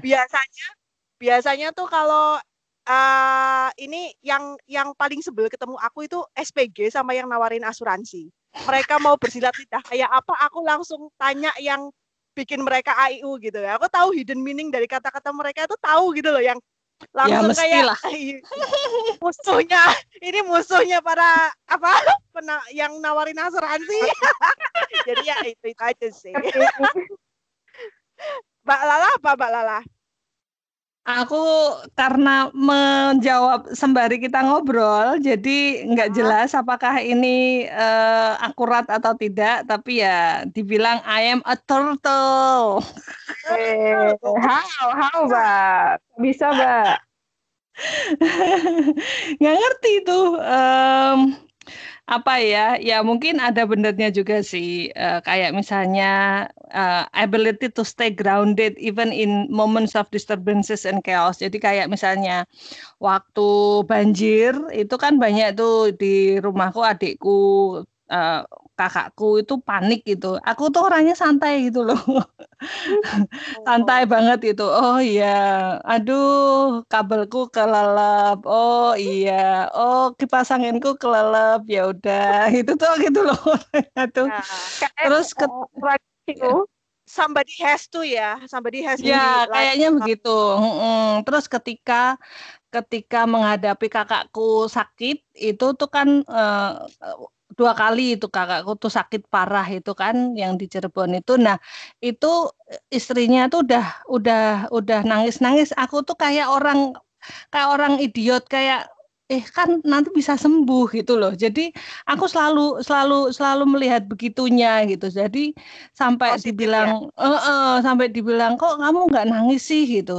biasanya biasanya tuh kalau uh, ini yang yang paling sebel ketemu aku itu SPG sama yang nawarin asuransi mereka mau bersilat lidah. Kayak apa? Aku langsung tanya yang bikin mereka AIU gitu. Ya aku tahu hidden meaning dari kata-kata mereka itu tahu gitu loh yang ya, langsung ya, kayak musuhnya ini musuhnya para apa pena, yang nawarin asuransi. Jadi ya itu, itu aja sih. Mbak Lala apa Mbak Lala Aku karena menjawab sembari kita ngobrol, jadi nggak jelas apakah ini uh, akurat atau tidak, tapi ya dibilang I am a turtle. Eh, how, how, Mbak? Bisa, Mbak? nggak ngerti tuh. Um, apa ya? Ya mungkin ada benernya juga sih uh, kayak misalnya uh, ability to stay grounded even in moments of disturbances and chaos. Jadi kayak misalnya waktu banjir itu kan banyak tuh di rumahku adikku uh, kakakku itu panik gitu. Aku tuh orangnya santai gitu loh. santai oh. banget itu. Oh iya, aduh kabelku kelelep. Oh iya, oh kipas anginku kelelep. Ya udah, itu tuh gitu loh. itu. Nah, Terus ke somebody has to ya, somebody has to. Ya, kayaknya like, begitu. Hmm, terus ketika ketika menghadapi kakakku sakit itu tuh kan uh, dua kali itu kakakku tuh sakit parah itu kan yang di Cirebon itu. Nah, itu istrinya tuh udah udah udah nangis-nangis. Aku tuh kayak orang kayak orang idiot kayak eh kan nanti bisa sembuh gitu loh. Jadi aku selalu selalu selalu melihat begitunya gitu. Jadi sampai Positif dibilang ya? eh, eh, sampai dibilang kok kamu nggak nangis sih gitu.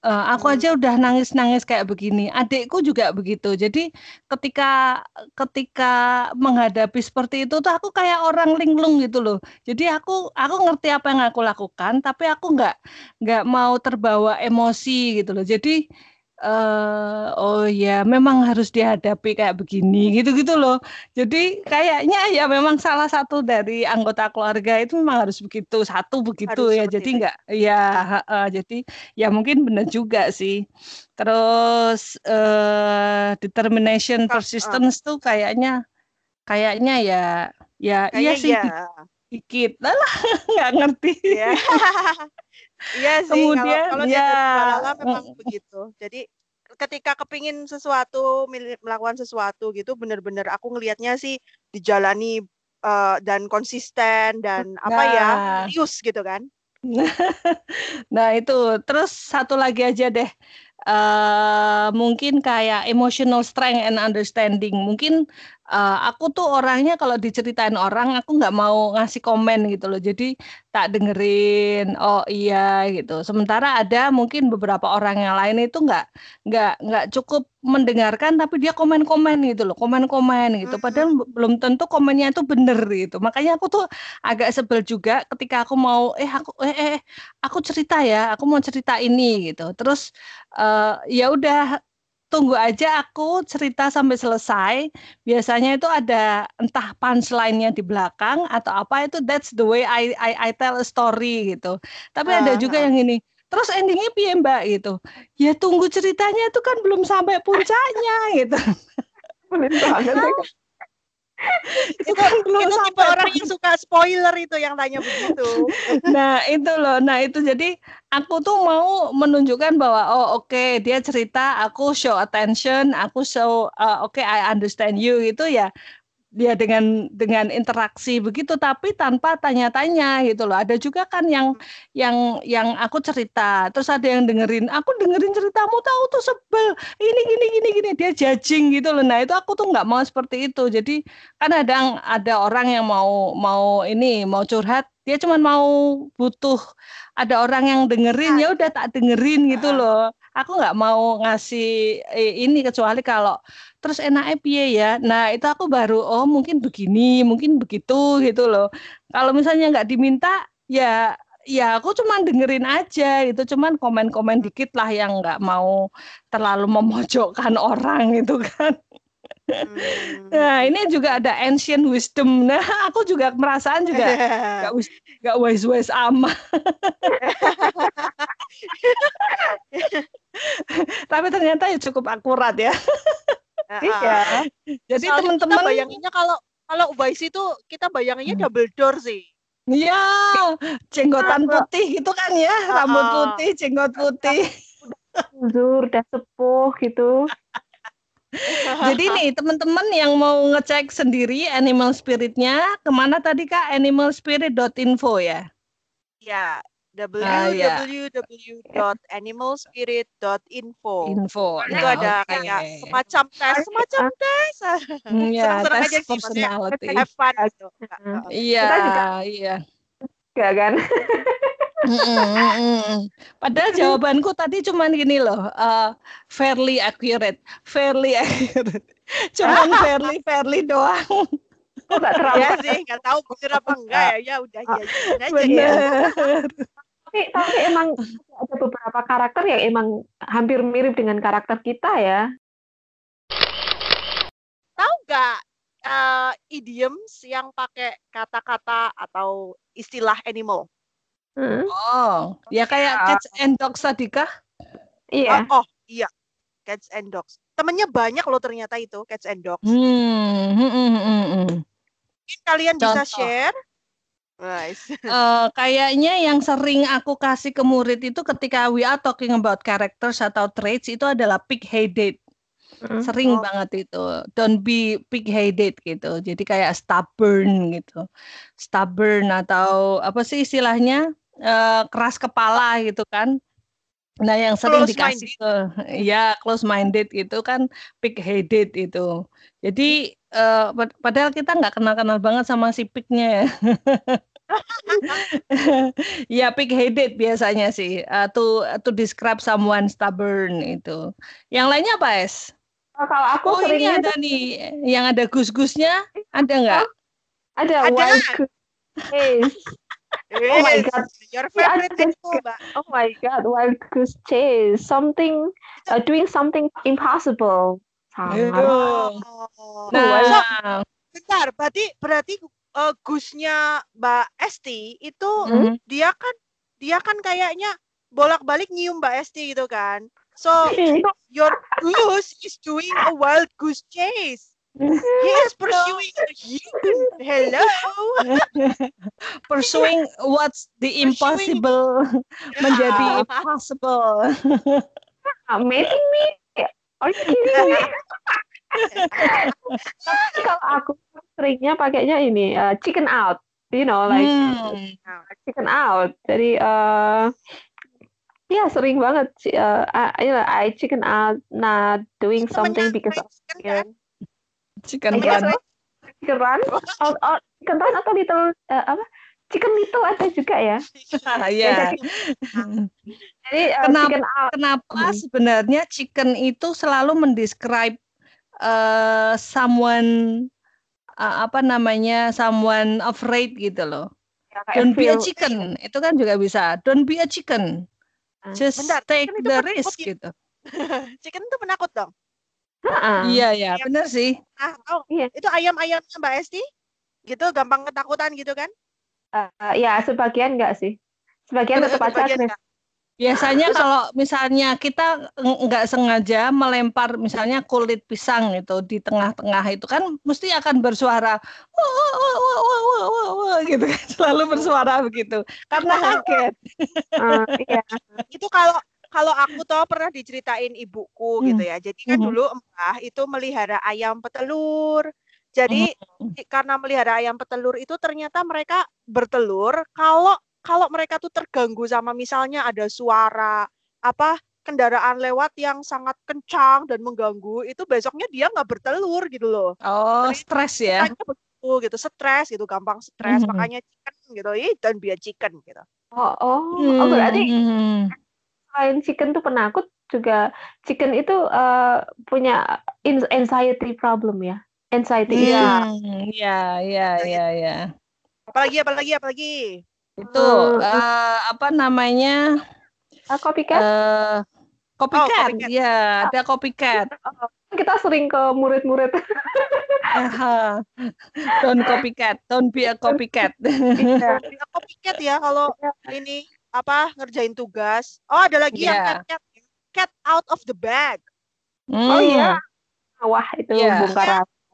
Uh, aku hmm. aja udah nangis-nangis kayak begini. Adikku juga begitu. Jadi ketika ketika menghadapi seperti itu tuh aku kayak orang linglung gitu loh. Jadi aku aku ngerti apa yang aku lakukan, tapi aku nggak nggak mau terbawa emosi gitu loh. Jadi uh, oh ya memang harus dihadapi kayak begini gitu-gitu loh. Jadi kayaknya ya memang salah satu dari anggota keluarga itu memang harus begitu satu begitu harus ya. Jadi enggak ya uh, jadi ya mungkin benar juga sih. Terus uh, determination persistence uh. tuh kayaknya kayaknya ya ya Kayak iya sih ya. dikit lah nggak ngerti. Yeah. Iya sih. Kemudian kalau, kalau ya dia memang begitu. Jadi ketika kepingin sesuatu melakukan sesuatu gitu bener-bener aku ngelihatnya sih dijalani uh, dan konsisten dan nah. apa ya nah. serius gitu kan. nah itu terus satu lagi aja deh uh, mungkin kayak emotional strength and understanding mungkin uh, aku tuh orangnya kalau diceritain orang aku nggak mau ngasih komen gitu loh. Jadi tak dengerin oh iya gitu. Sementara ada mungkin beberapa orang yang lain itu nggak nggak nggak cukup mendengarkan tapi dia komen-komen gitu loh komen-komen gitu. Padahal belum tentu komennya itu bener gitu. Makanya aku tuh agak sebel juga ketika aku mau eh aku eh, eh aku cerita ya aku mau cerita ini gitu. Terus uh, ya udah tunggu aja aku cerita sampai selesai. Biasanya itu ada entah punchline-nya di belakang atau apa itu that's the way I I, I tell a story gitu. Tapi uh, ada juga uh. yang ini. Terus endingnya piye mbak gitu? Ya tunggu ceritanya itu kan belum sampai puncaknya gitu. Belum banget. itu kan belum itu tipe orang yang suka spoiler itu yang tanya begitu. nah itu loh, nah itu jadi aku tuh mau menunjukkan bahwa oh oke okay, dia cerita, aku show attention, aku show uh, oke okay, I understand you itu ya dia dengan dengan interaksi begitu tapi tanpa tanya-tanya gitu loh. Ada juga kan yang yang yang aku cerita, terus ada yang dengerin, aku dengerin ceritamu tahu tuh sebel. Ini gini gini gini dia judging gitu loh. Nah, itu aku tuh nggak mau seperti itu. Jadi kan ada ada orang yang mau mau ini mau curhat, dia cuma mau butuh ada orang yang dengerin ya udah tak dengerin gitu loh. Aku nggak mau ngasih eh, ini kecuali kalau terus enaknya piye ya nah itu aku baru oh mungkin begini mungkin begitu gitu loh kalau misalnya nggak diminta ya ya aku cuma dengerin aja itu cuman komen-komen dikit lah yang nggak mau terlalu memojokkan orang itu kan Hmm. Nah, ini juga ada ancient wisdom. Nah, aku juga merasaan juga nggak nggak wise wise amat. Tapi ternyata ya cukup akurat ya. Iya. Jadi teman-teman bayanginnya kalau kalau Uwais itu kita bayanginnya hmm. double door sih. Iya, jenggotan putih gitu kan ya, rambut putih, jenggot putih. Zur, udah sepuh gitu. Jadi nih teman-teman yang mau ngecek sendiri animal spiritnya ke mana tadi kak animalspirit.info ya? Ya, www.animalspirit.info. Info. Itu nah, ada okay. kayak semacam tes, semacam tes. Hmm, ya, tes aja personality. Sih, have fun gitu. Iya, iya. Gak kan? Padahal jawabanku tadi cuma gini loh, uh, fairly accurate, fairly accurate, cuma fairly fairly doang. Kok gak terlalu ya sih, nggak tahu bener apa enggak ya, ya udah ya, aja. Bener. Tapi tapi emang ada beberapa karakter yang emang hampir mirip dengan karakter kita ya. Tahu nggak uh, idioms yang pakai kata-kata atau istilah animal? Hmm. Oh, ya kayak ya. cats and dogs tadi kah? Iya. Oh, oh, iya. Cats and dogs. Temennya banyak loh ternyata itu cats and dogs. Hmm, hmm, hmm, hmm. hmm. Mungkin kalian Contoh. bisa share Nice. uh, kayaknya yang sering aku kasih ke murid itu ketika we are talking about characters atau traits itu adalah pig-headed. Mm. Sering oh. banget itu. Don't be pig-headed gitu. Jadi kayak stubborn gitu. Stubborn atau apa sih istilahnya? Uh, keras kepala gitu kan. Nah, yang sering close dikasih minded. ke ya close minded itu kan pig-headed itu. Jadi uh, padahal kita nggak kenal-kenal banget sama si pignya ya. ya pig headed biasanya sih uh, to to describe someone stubborn itu. Yang lainnya apa es? Oh, kalau aku oh, ini ada nih yang ada gus-gusnya ada nggak? Oh, ada, ada wild goose. Yes. Oh my god, your favorite yeah, Mbak. Oh my god, wild goose chase, something uh, doing something impossible. Oh. Nah, so, bentar, berarti berarti uh, Gusnya Mbak Esti itu hmm. dia kan dia kan kayaknya bolak-balik nyium Mbak Esti gitu kan. So your goose is doing a wild goose chase. He is pursuing you. Hello. pursuing what's the impossible menjadi impossible. Amazing me. Are you kidding me? kalau aku seringnya pakainya ini uh, chicken out, you know, like hmm. chicken out. Jadi uh, ya sering banget uh, I, you know, I chicken out not doing something because of chicken, chicken run. Chicken run, oh, oh, chicken run atau little uh, apa? Chicken little ada juga ya. Iya. Jadi uh, kenapa, chicken out. kenapa hmm. sebenarnya chicken itu selalu mendescribe uh, someone uh, apa namanya someone afraid gitu loh. Ya, Don't be a chicken itu kan juga bisa. Don't be a chicken. Ah, Just Bentar, take the risk gitu. chicken itu penakut dong. Iya iya, benar sih. Ah, oh, iya. itu ayam-ayam Mbak Esti? Gitu gampang ketakutan gitu kan? Uh, ya sebagian enggak sih. Sebagian tetap aja Biasanya kalau misalnya kita nggak sengaja melempar misalnya kulit pisang itu di tengah-tengah itu kan mesti akan bersuara wah wah wah wah wah wah wah, gitu kan selalu bersuara begitu karena kaget. uh, iya. Itu kalau kalau aku tuh pernah diceritain ibuku hmm. gitu ya. Jadi kan hmm. dulu Mbah itu melihara ayam petelur. Jadi hmm. karena melihara ayam petelur itu ternyata mereka bertelur kalau kalau mereka tuh terganggu sama misalnya ada suara apa kendaraan lewat yang sangat kencang dan mengganggu itu besoknya dia nggak bertelur gitu loh. Oh, stres ya. Begitu gitu, stres gitu, gampang stres. Mm -hmm. Makanya chicken gitu, dan biar chicken gitu. Oh, oh, hmm. oh berarti selain chicken tuh penakut juga chicken itu uh, punya anxiety problem ya, anxiety. Iya, iya, iya, iya, iya. Apalagi, apalagi, apalagi itu uh, apa namanya? Uh, copycat? Uh, copycat, oh, copycat. ya ada copycat. Kita sering ke murid-murid. Don't copycat don't be a copycat. Iya, be a copycat ya kalau iya. ini apa ngerjain tugas. Oh ada lagi yeah. yang cat, cat cat out of the bag. Mm. oh iya. Wah itu yeah.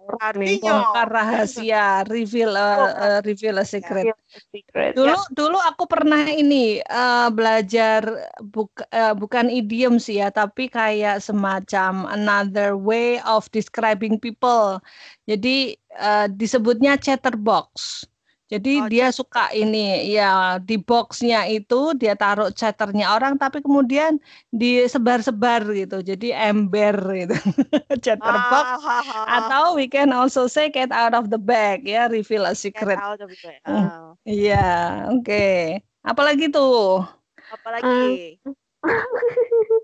Artinya bongkar rahasia, reveal a, uh, reveal a secret. secret. Dulu ya. dulu aku pernah ini uh, belajar buk, uh, bukan idiom sih ya, tapi kayak semacam another way of describing people. Jadi uh, disebutnya chatterbox. Jadi oh, dia suka ini ya di boxnya itu dia taruh chatternya orang tapi kemudian disebar-sebar gitu. Jadi ember gitu. Chatterbox ah, ah, ah, atau we can also say get out of the bag ya reveal a secret. Get out of the bag. Oh. Iya, oke. Okay. Apalagi tuh? Apalagi? Um.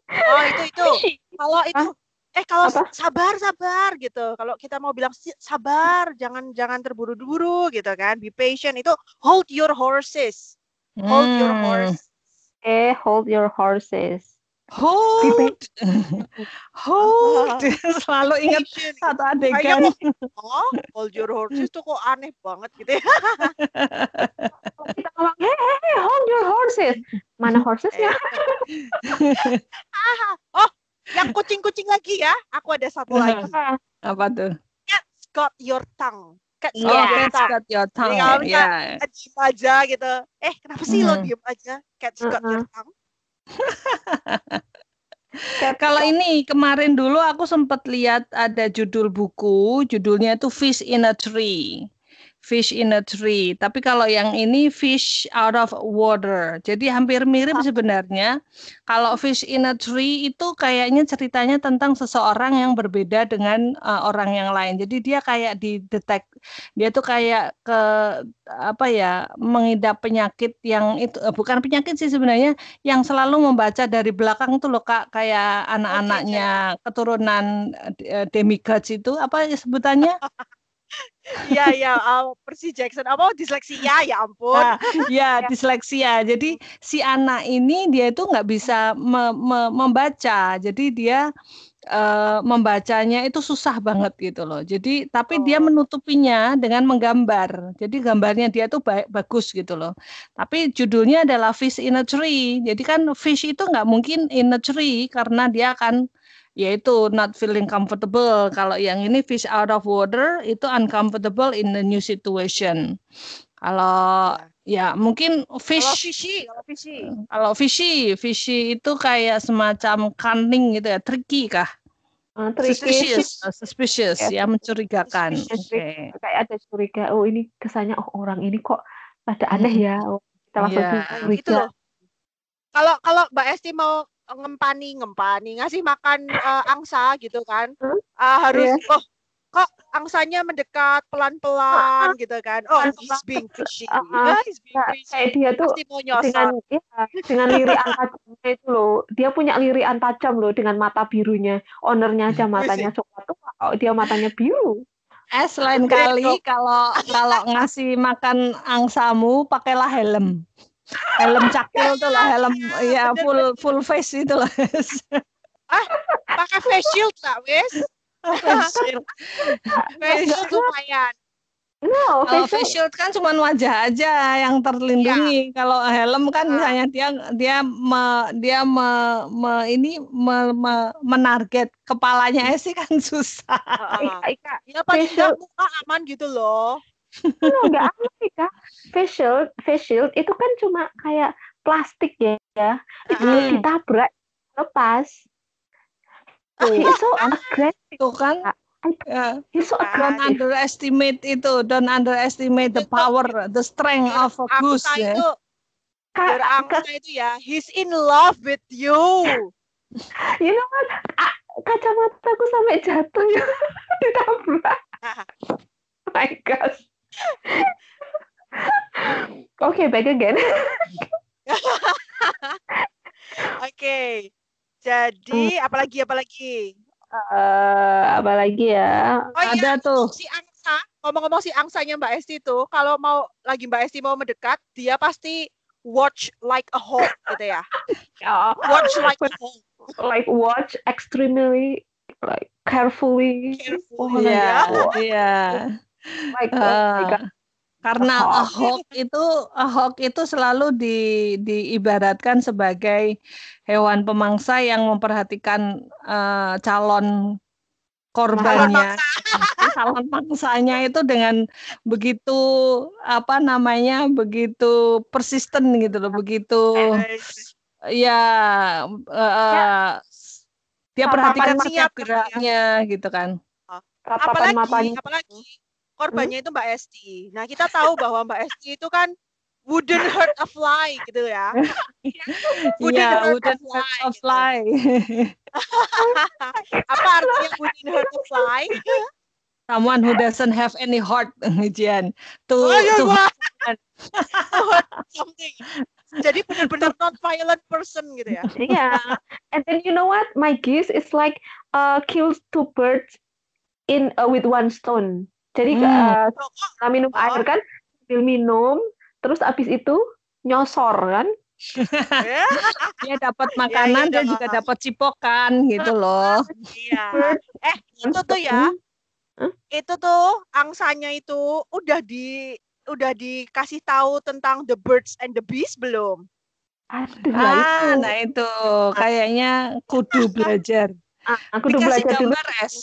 oh, itu itu. Kalau itu eh kalau Apa? sabar sabar gitu. Kalau kita mau bilang sabar jangan jangan terburu-buru gitu kan. Be patient. Itu hold your horses. Hold hmm. your horse eh hold your horses. Hold. Hold. Selalu ingat satu adegan. Oh hold your horses tuh kok aneh banget gitu ya. Kita ngomong hey, hey hold your horses. Mana horsesnya? Oh yang kucing-kucing lagi ya. Aku ada satu lagi. Apa tuh? Cat's got your tongue. Cat's yeah. got your tongue. got your tongue. Jadi kalau yeah. diem aja gitu. Eh, kenapa sih mm. lo diem aja? Cat's got your tongue. Kalau ini kemarin dulu aku sempat lihat ada judul buku, judulnya itu Fish in a Tree fish in a tree. Tapi kalau yang ini fish out of water. Jadi hampir mirip sebenarnya. Kalau fish in a tree itu kayaknya ceritanya tentang seseorang yang berbeda dengan uh, orang yang lain. Jadi dia kayak didetek dia tuh kayak ke apa ya mengidap penyakit yang itu uh, bukan penyakit sih sebenarnya yang selalu membaca dari belakang tuh loh Kak kayak anak-anaknya keturunan uh, demigods itu apa sebutannya? Iya iya uh, Percy Jackson apa disleksia ya ampun. Nah, ya disleksia. Jadi si anak ini dia itu nggak bisa me me membaca. Jadi dia uh, membacanya itu susah banget gitu loh. Jadi tapi oh. dia menutupinya dengan menggambar. Jadi gambarnya dia tuh baik, bagus gitu loh. Tapi judulnya adalah Fish in a Tree. Jadi kan fish itu nggak mungkin in a tree karena dia akan yaitu not feeling comfortable. Kalau yang ini fish out of water itu uncomfortable in the new situation. Kalau ya mungkin fish kalau fishy, kalau fishy. Kalau fishy, fishy itu kayak semacam cunning gitu ya, tricky kah? Uh, suspicious, uh, suspicious ya, ya mencurigakan. Okay. Kayak ada curiga, oh ini kesannya oh orang ini kok pada aneh ya. Oh, kita langsung yeah. gitu loh. Kalau kalau Mbak Esti mau ngempani ngempani ngasih makan uh, angsa gitu kan. Uh, harus yeah. oh kok angsanya mendekat pelan-pelan gitu kan. Oh he's being fishy uh, uh, he's being fishy kayak dia tuh Pasti mau dengan ya, dengan lirian tajamnya itu loh. Dia punya lirian tajam loh dengan mata birunya. Ownernya aja matanya coklat tuh oh, dia matanya biru. Eh selain kali kalau kalau ngasih makan angsamu pakailah helm helm cakil tuh lah helm ya full full face itu lah ah pakai face shield lah wes face shield face shield lumayan No, face, face shield kan cuma wajah aja yang terlindungi. Ya. Kalau helm kan nah. misalnya dia dia me, dia me, me, ini me, me, menarget kepalanya sih kan susah. Uh, Ika, ya paling muka aman gitu loh. No, enggak aman Ika. Face shield, face shield itu kan cuma kayak plastik ya. ya. Uh. Ditabrak lepas. Tuh, itu agresif. Tuh kan Yeah. so don't underestimate itu, don't underestimate the power, the strength of a goose. Ya. Itu, angsa itu ya, he's in love with you. you know what? Kacamataku sampai jatuh ya, ditabrak. my gosh. Oke, okay, back again. Oke. Okay. Jadi, hmm. apalagi apalagi? uh, apa lagi ya? Oh, iya, Ada iya, tuh. Si Angsa, ngomong-ngomong si Angsanya Mbak Esti tuh, kalau mau lagi Mbak Esti mau mendekat, dia pasti watch like a hawk gitu ya. yeah. Watch like a hawk. Like watch extremely like carefully. Carefully. Iya. Uh, karena Ahok itu Ahok itu selalu di, diibaratkan sebagai hewan pemangsa yang memperhatikan uh, calon korbannya. Calon mangsanya itu dengan begitu apa namanya begitu persisten gitu loh begitu ya, uh, dia perhatikan setiap ya. geraknya gitu kan. Apalagi apalagi korbannya hmm? itu Mbak Esti. Nah, kita tahu bahwa Mbak Esti itu kan wouldn't hurt a fly gitu ya. wouldn't yeah, hurt wouldn't a fly. Hurt a gitu. fly. Apa artinya wouldn't hurt a fly? Someone who doesn't have any heart, Jian. To, oh, iya, to hurt something. Jadi benar-benar not violent person gitu ya. Iya. Yeah. And then you know what? My guess is like uh, kills two birds in uh, with one stone. Jadi hmm. uh, minum oh. air kan, sambil minum, terus abis itu nyosor kan. dia dapat iya, makanan, ya, dia juga dapat cipokan gitu loh. Iya. Eh, itu tuh ya. Huh? Itu tuh angsanya itu udah di udah dikasih tahu tentang the birds and the bees belum? Aduh, nah ah, itu. nah itu kayaknya kudu belajar. Ah, kudu Dikasih belajar gambar dulu. es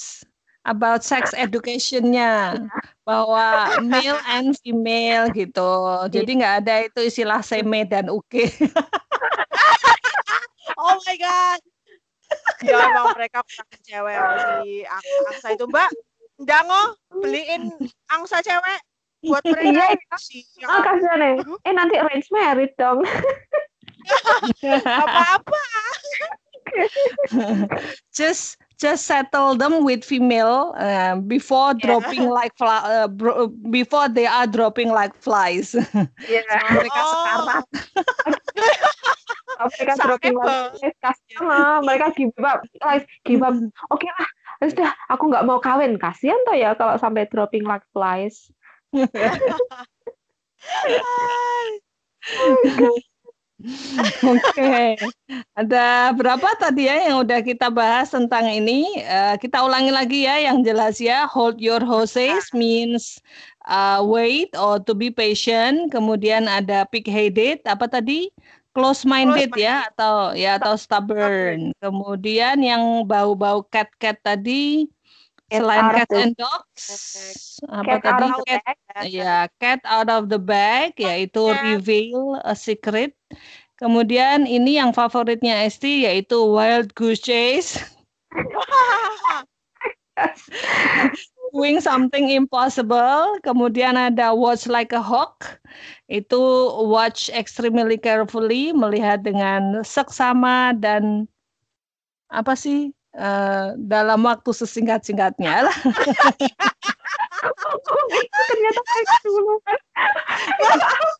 about sex educationnya bahwa male and female gitu. Jadi nggak ada itu istilah seme dan uke. oh my god. Ya emang mereka kurang cewek si angsa itu Mbak. Dango beliin angsa cewek buat mereka. Iya, oh, kasihan ya. Eh nanti arrange married dong. Apa-apa. just just settle them with female uh, before yeah. dropping like fly, uh, before they are dropping like flies. Yeah. mereka oh. sekarat. mereka dropping like flies kasihan mereka give up like give up oke okay lah sudah aku nggak mau kawin kasihan tuh ya kalau sampai dropping like flies Oke, ada berapa tadi ya yang udah kita bahas tentang ini? Uh, kita ulangi lagi ya yang jelas ya. Hold your horses means uh, wait or to be patient. Kemudian ada pig-headed, apa tadi? Close-minded Close ya atau ya atau stubborn. Kemudian yang bau-bau cat-cat tadi selain cat and dogs apa cat tadi cat ya cat out of the bag yaitu reveal a secret kemudian ini yang favoritnya Esti yaitu wild goose chase doing something impossible kemudian ada watch like a hawk itu watch extremely carefully melihat dengan seksama dan apa sih uh, dalam waktu sesingkat-singkatnya lah. ternyata dulu.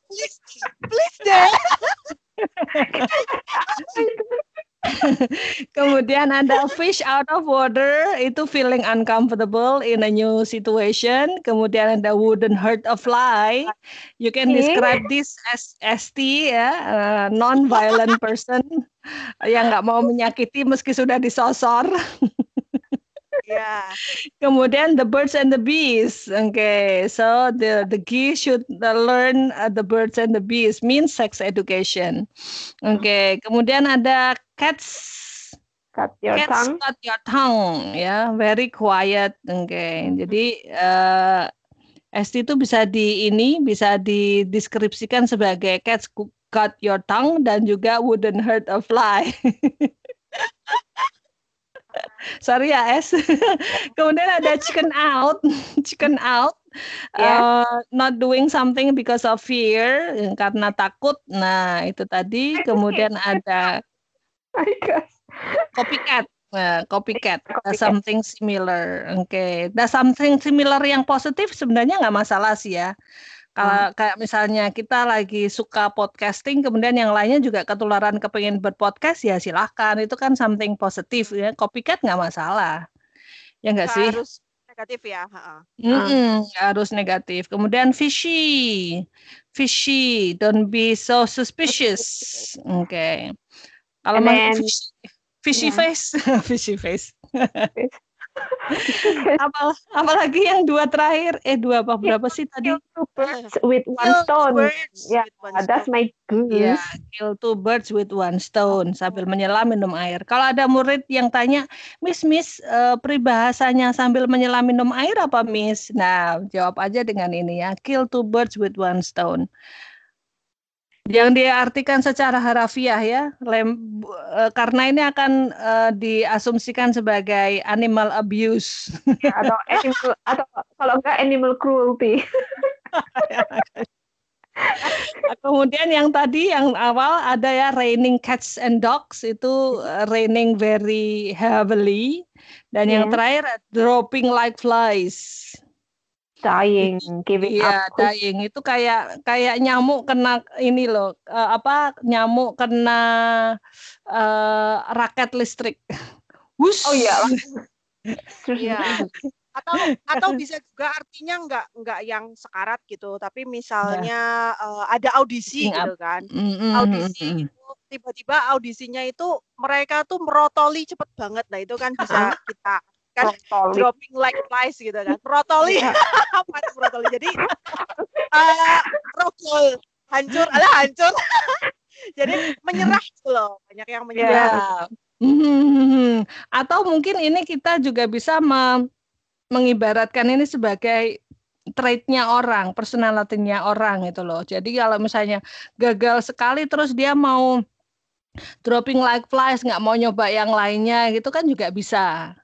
please, please deh. Kemudian ada fish out of water itu feeling uncomfortable in a new situation. Kemudian ada wouldn't hurt a fly. You can describe this as ST ya, uh, non-violent person yang nggak mau menyakiti meski sudah disosor. Yeah. Kemudian the birds and the bees. Okay, so the the geese should learn uh, the birds and the bees means sex education. Okay, kemudian ada cats. Cut your cats tongue. cut your tongue, ya, yeah, very quiet. Okay, jadi uh, ST itu bisa di ini bisa dideskripsikan sebagai cats cut your tongue dan juga wouldn't hurt a fly. Sorry ya S. Kemudian ada chicken out, chicken out, yeah. uh, not doing something because of fear karena takut. Nah itu tadi. Kemudian ada copycat. Nah, copycat, copycat. something similar. Oke, okay. Nah, something similar yang positif sebenarnya nggak masalah sih ya. Kalau hmm. kayak misalnya kita lagi suka podcasting, kemudian yang lainnya juga ketularan kepengen berpodcast, ya silahkan. Itu kan something positif ya. Copycat nggak masalah. Ya nggak sih? Harus negatif ya. Mm -mm, harus negatif. Kemudian fishy, fishy, don't be so suspicious. Oke. Okay. Kalau fishy, fishy yeah. face, fishy face. apa apalagi yang dua terakhir. Eh dua apa berapa sih tadi? two birds with one stone. ya yeah, that's my goose. ya yeah, kill two birds with one stone sambil menyelam minum air. Kalau ada murid yang tanya miss miss uh, peribahasanya sambil menyelam minum air apa miss? Nah jawab aja dengan ini ya. Kill two birds with one stone yang diartikan secara harafiah ya, lem, uh, karena ini akan uh, diasumsikan sebagai animal abuse ya, atau animal atau kalau enggak animal cruelty. Kemudian yang tadi yang awal ada ya raining cats and dogs itu uh, raining very heavily dan yeah. yang terakhir dropping like flies dying, giving iya, up. dying itu kayak kayak nyamuk kena ini loh, uh, apa nyamuk kena uh, raket listrik. Wus. Oh iya. Iya. atau atau bisa juga artinya nggak nggak yang sekarat gitu, tapi misalnya yeah. uh, ada audisi Giving gitu up. kan. Mm -hmm. Audisi itu tiba-tiba audisinya itu mereka tuh merotoli cepet banget. Nah, itu kan bisa kita kan Protoli. dropping like flies gitu kan. Protoli iya. apa protoli jadi uh, rogol hancur ala hancur. Jadi menyerah gitu loh. Banyak yang menyerah. Yeah. atau mungkin ini kita juga bisa me mengibaratkan ini sebagai trait-nya orang, personality-nya orang itu loh. Jadi kalau misalnya gagal sekali terus dia mau dropping like flies, nggak mau nyoba yang lainnya gitu kan juga bisa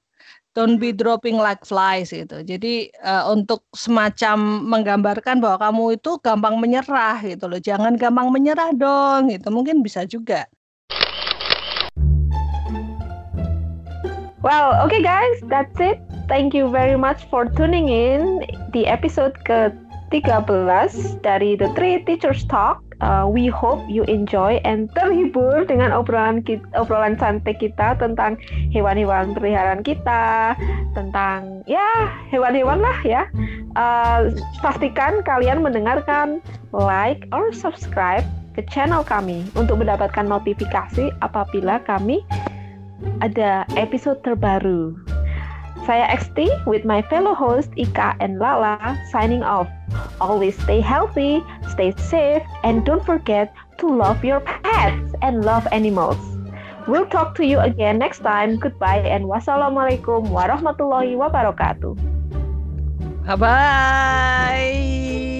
don't be dropping like flies gitu. Jadi uh, untuk semacam menggambarkan bahwa kamu itu gampang menyerah gitu loh. Jangan gampang menyerah dong gitu. Mungkin bisa juga. Well, okay guys, that's it. Thank you very much for tuning in di episode ke-13 dari The Three Teachers Talk. Uh, we hope you enjoy and terhibur dengan obrolan kita, obrolan cantik kita tentang hewan-hewan peliharaan kita, tentang ya hewan-hewan lah ya. Uh, pastikan kalian mendengarkan, like or subscribe ke channel kami untuk mendapatkan notifikasi apabila kami ada episode terbaru. Saya XT with my fellow host Ika and Lala signing off. Always stay healthy, stay safe, and don't forget to love your pets and love animals. We'll talk to you again next time. Goodbye and wassalamualaikum warahmatullahi wabarakatuh. Bye bye.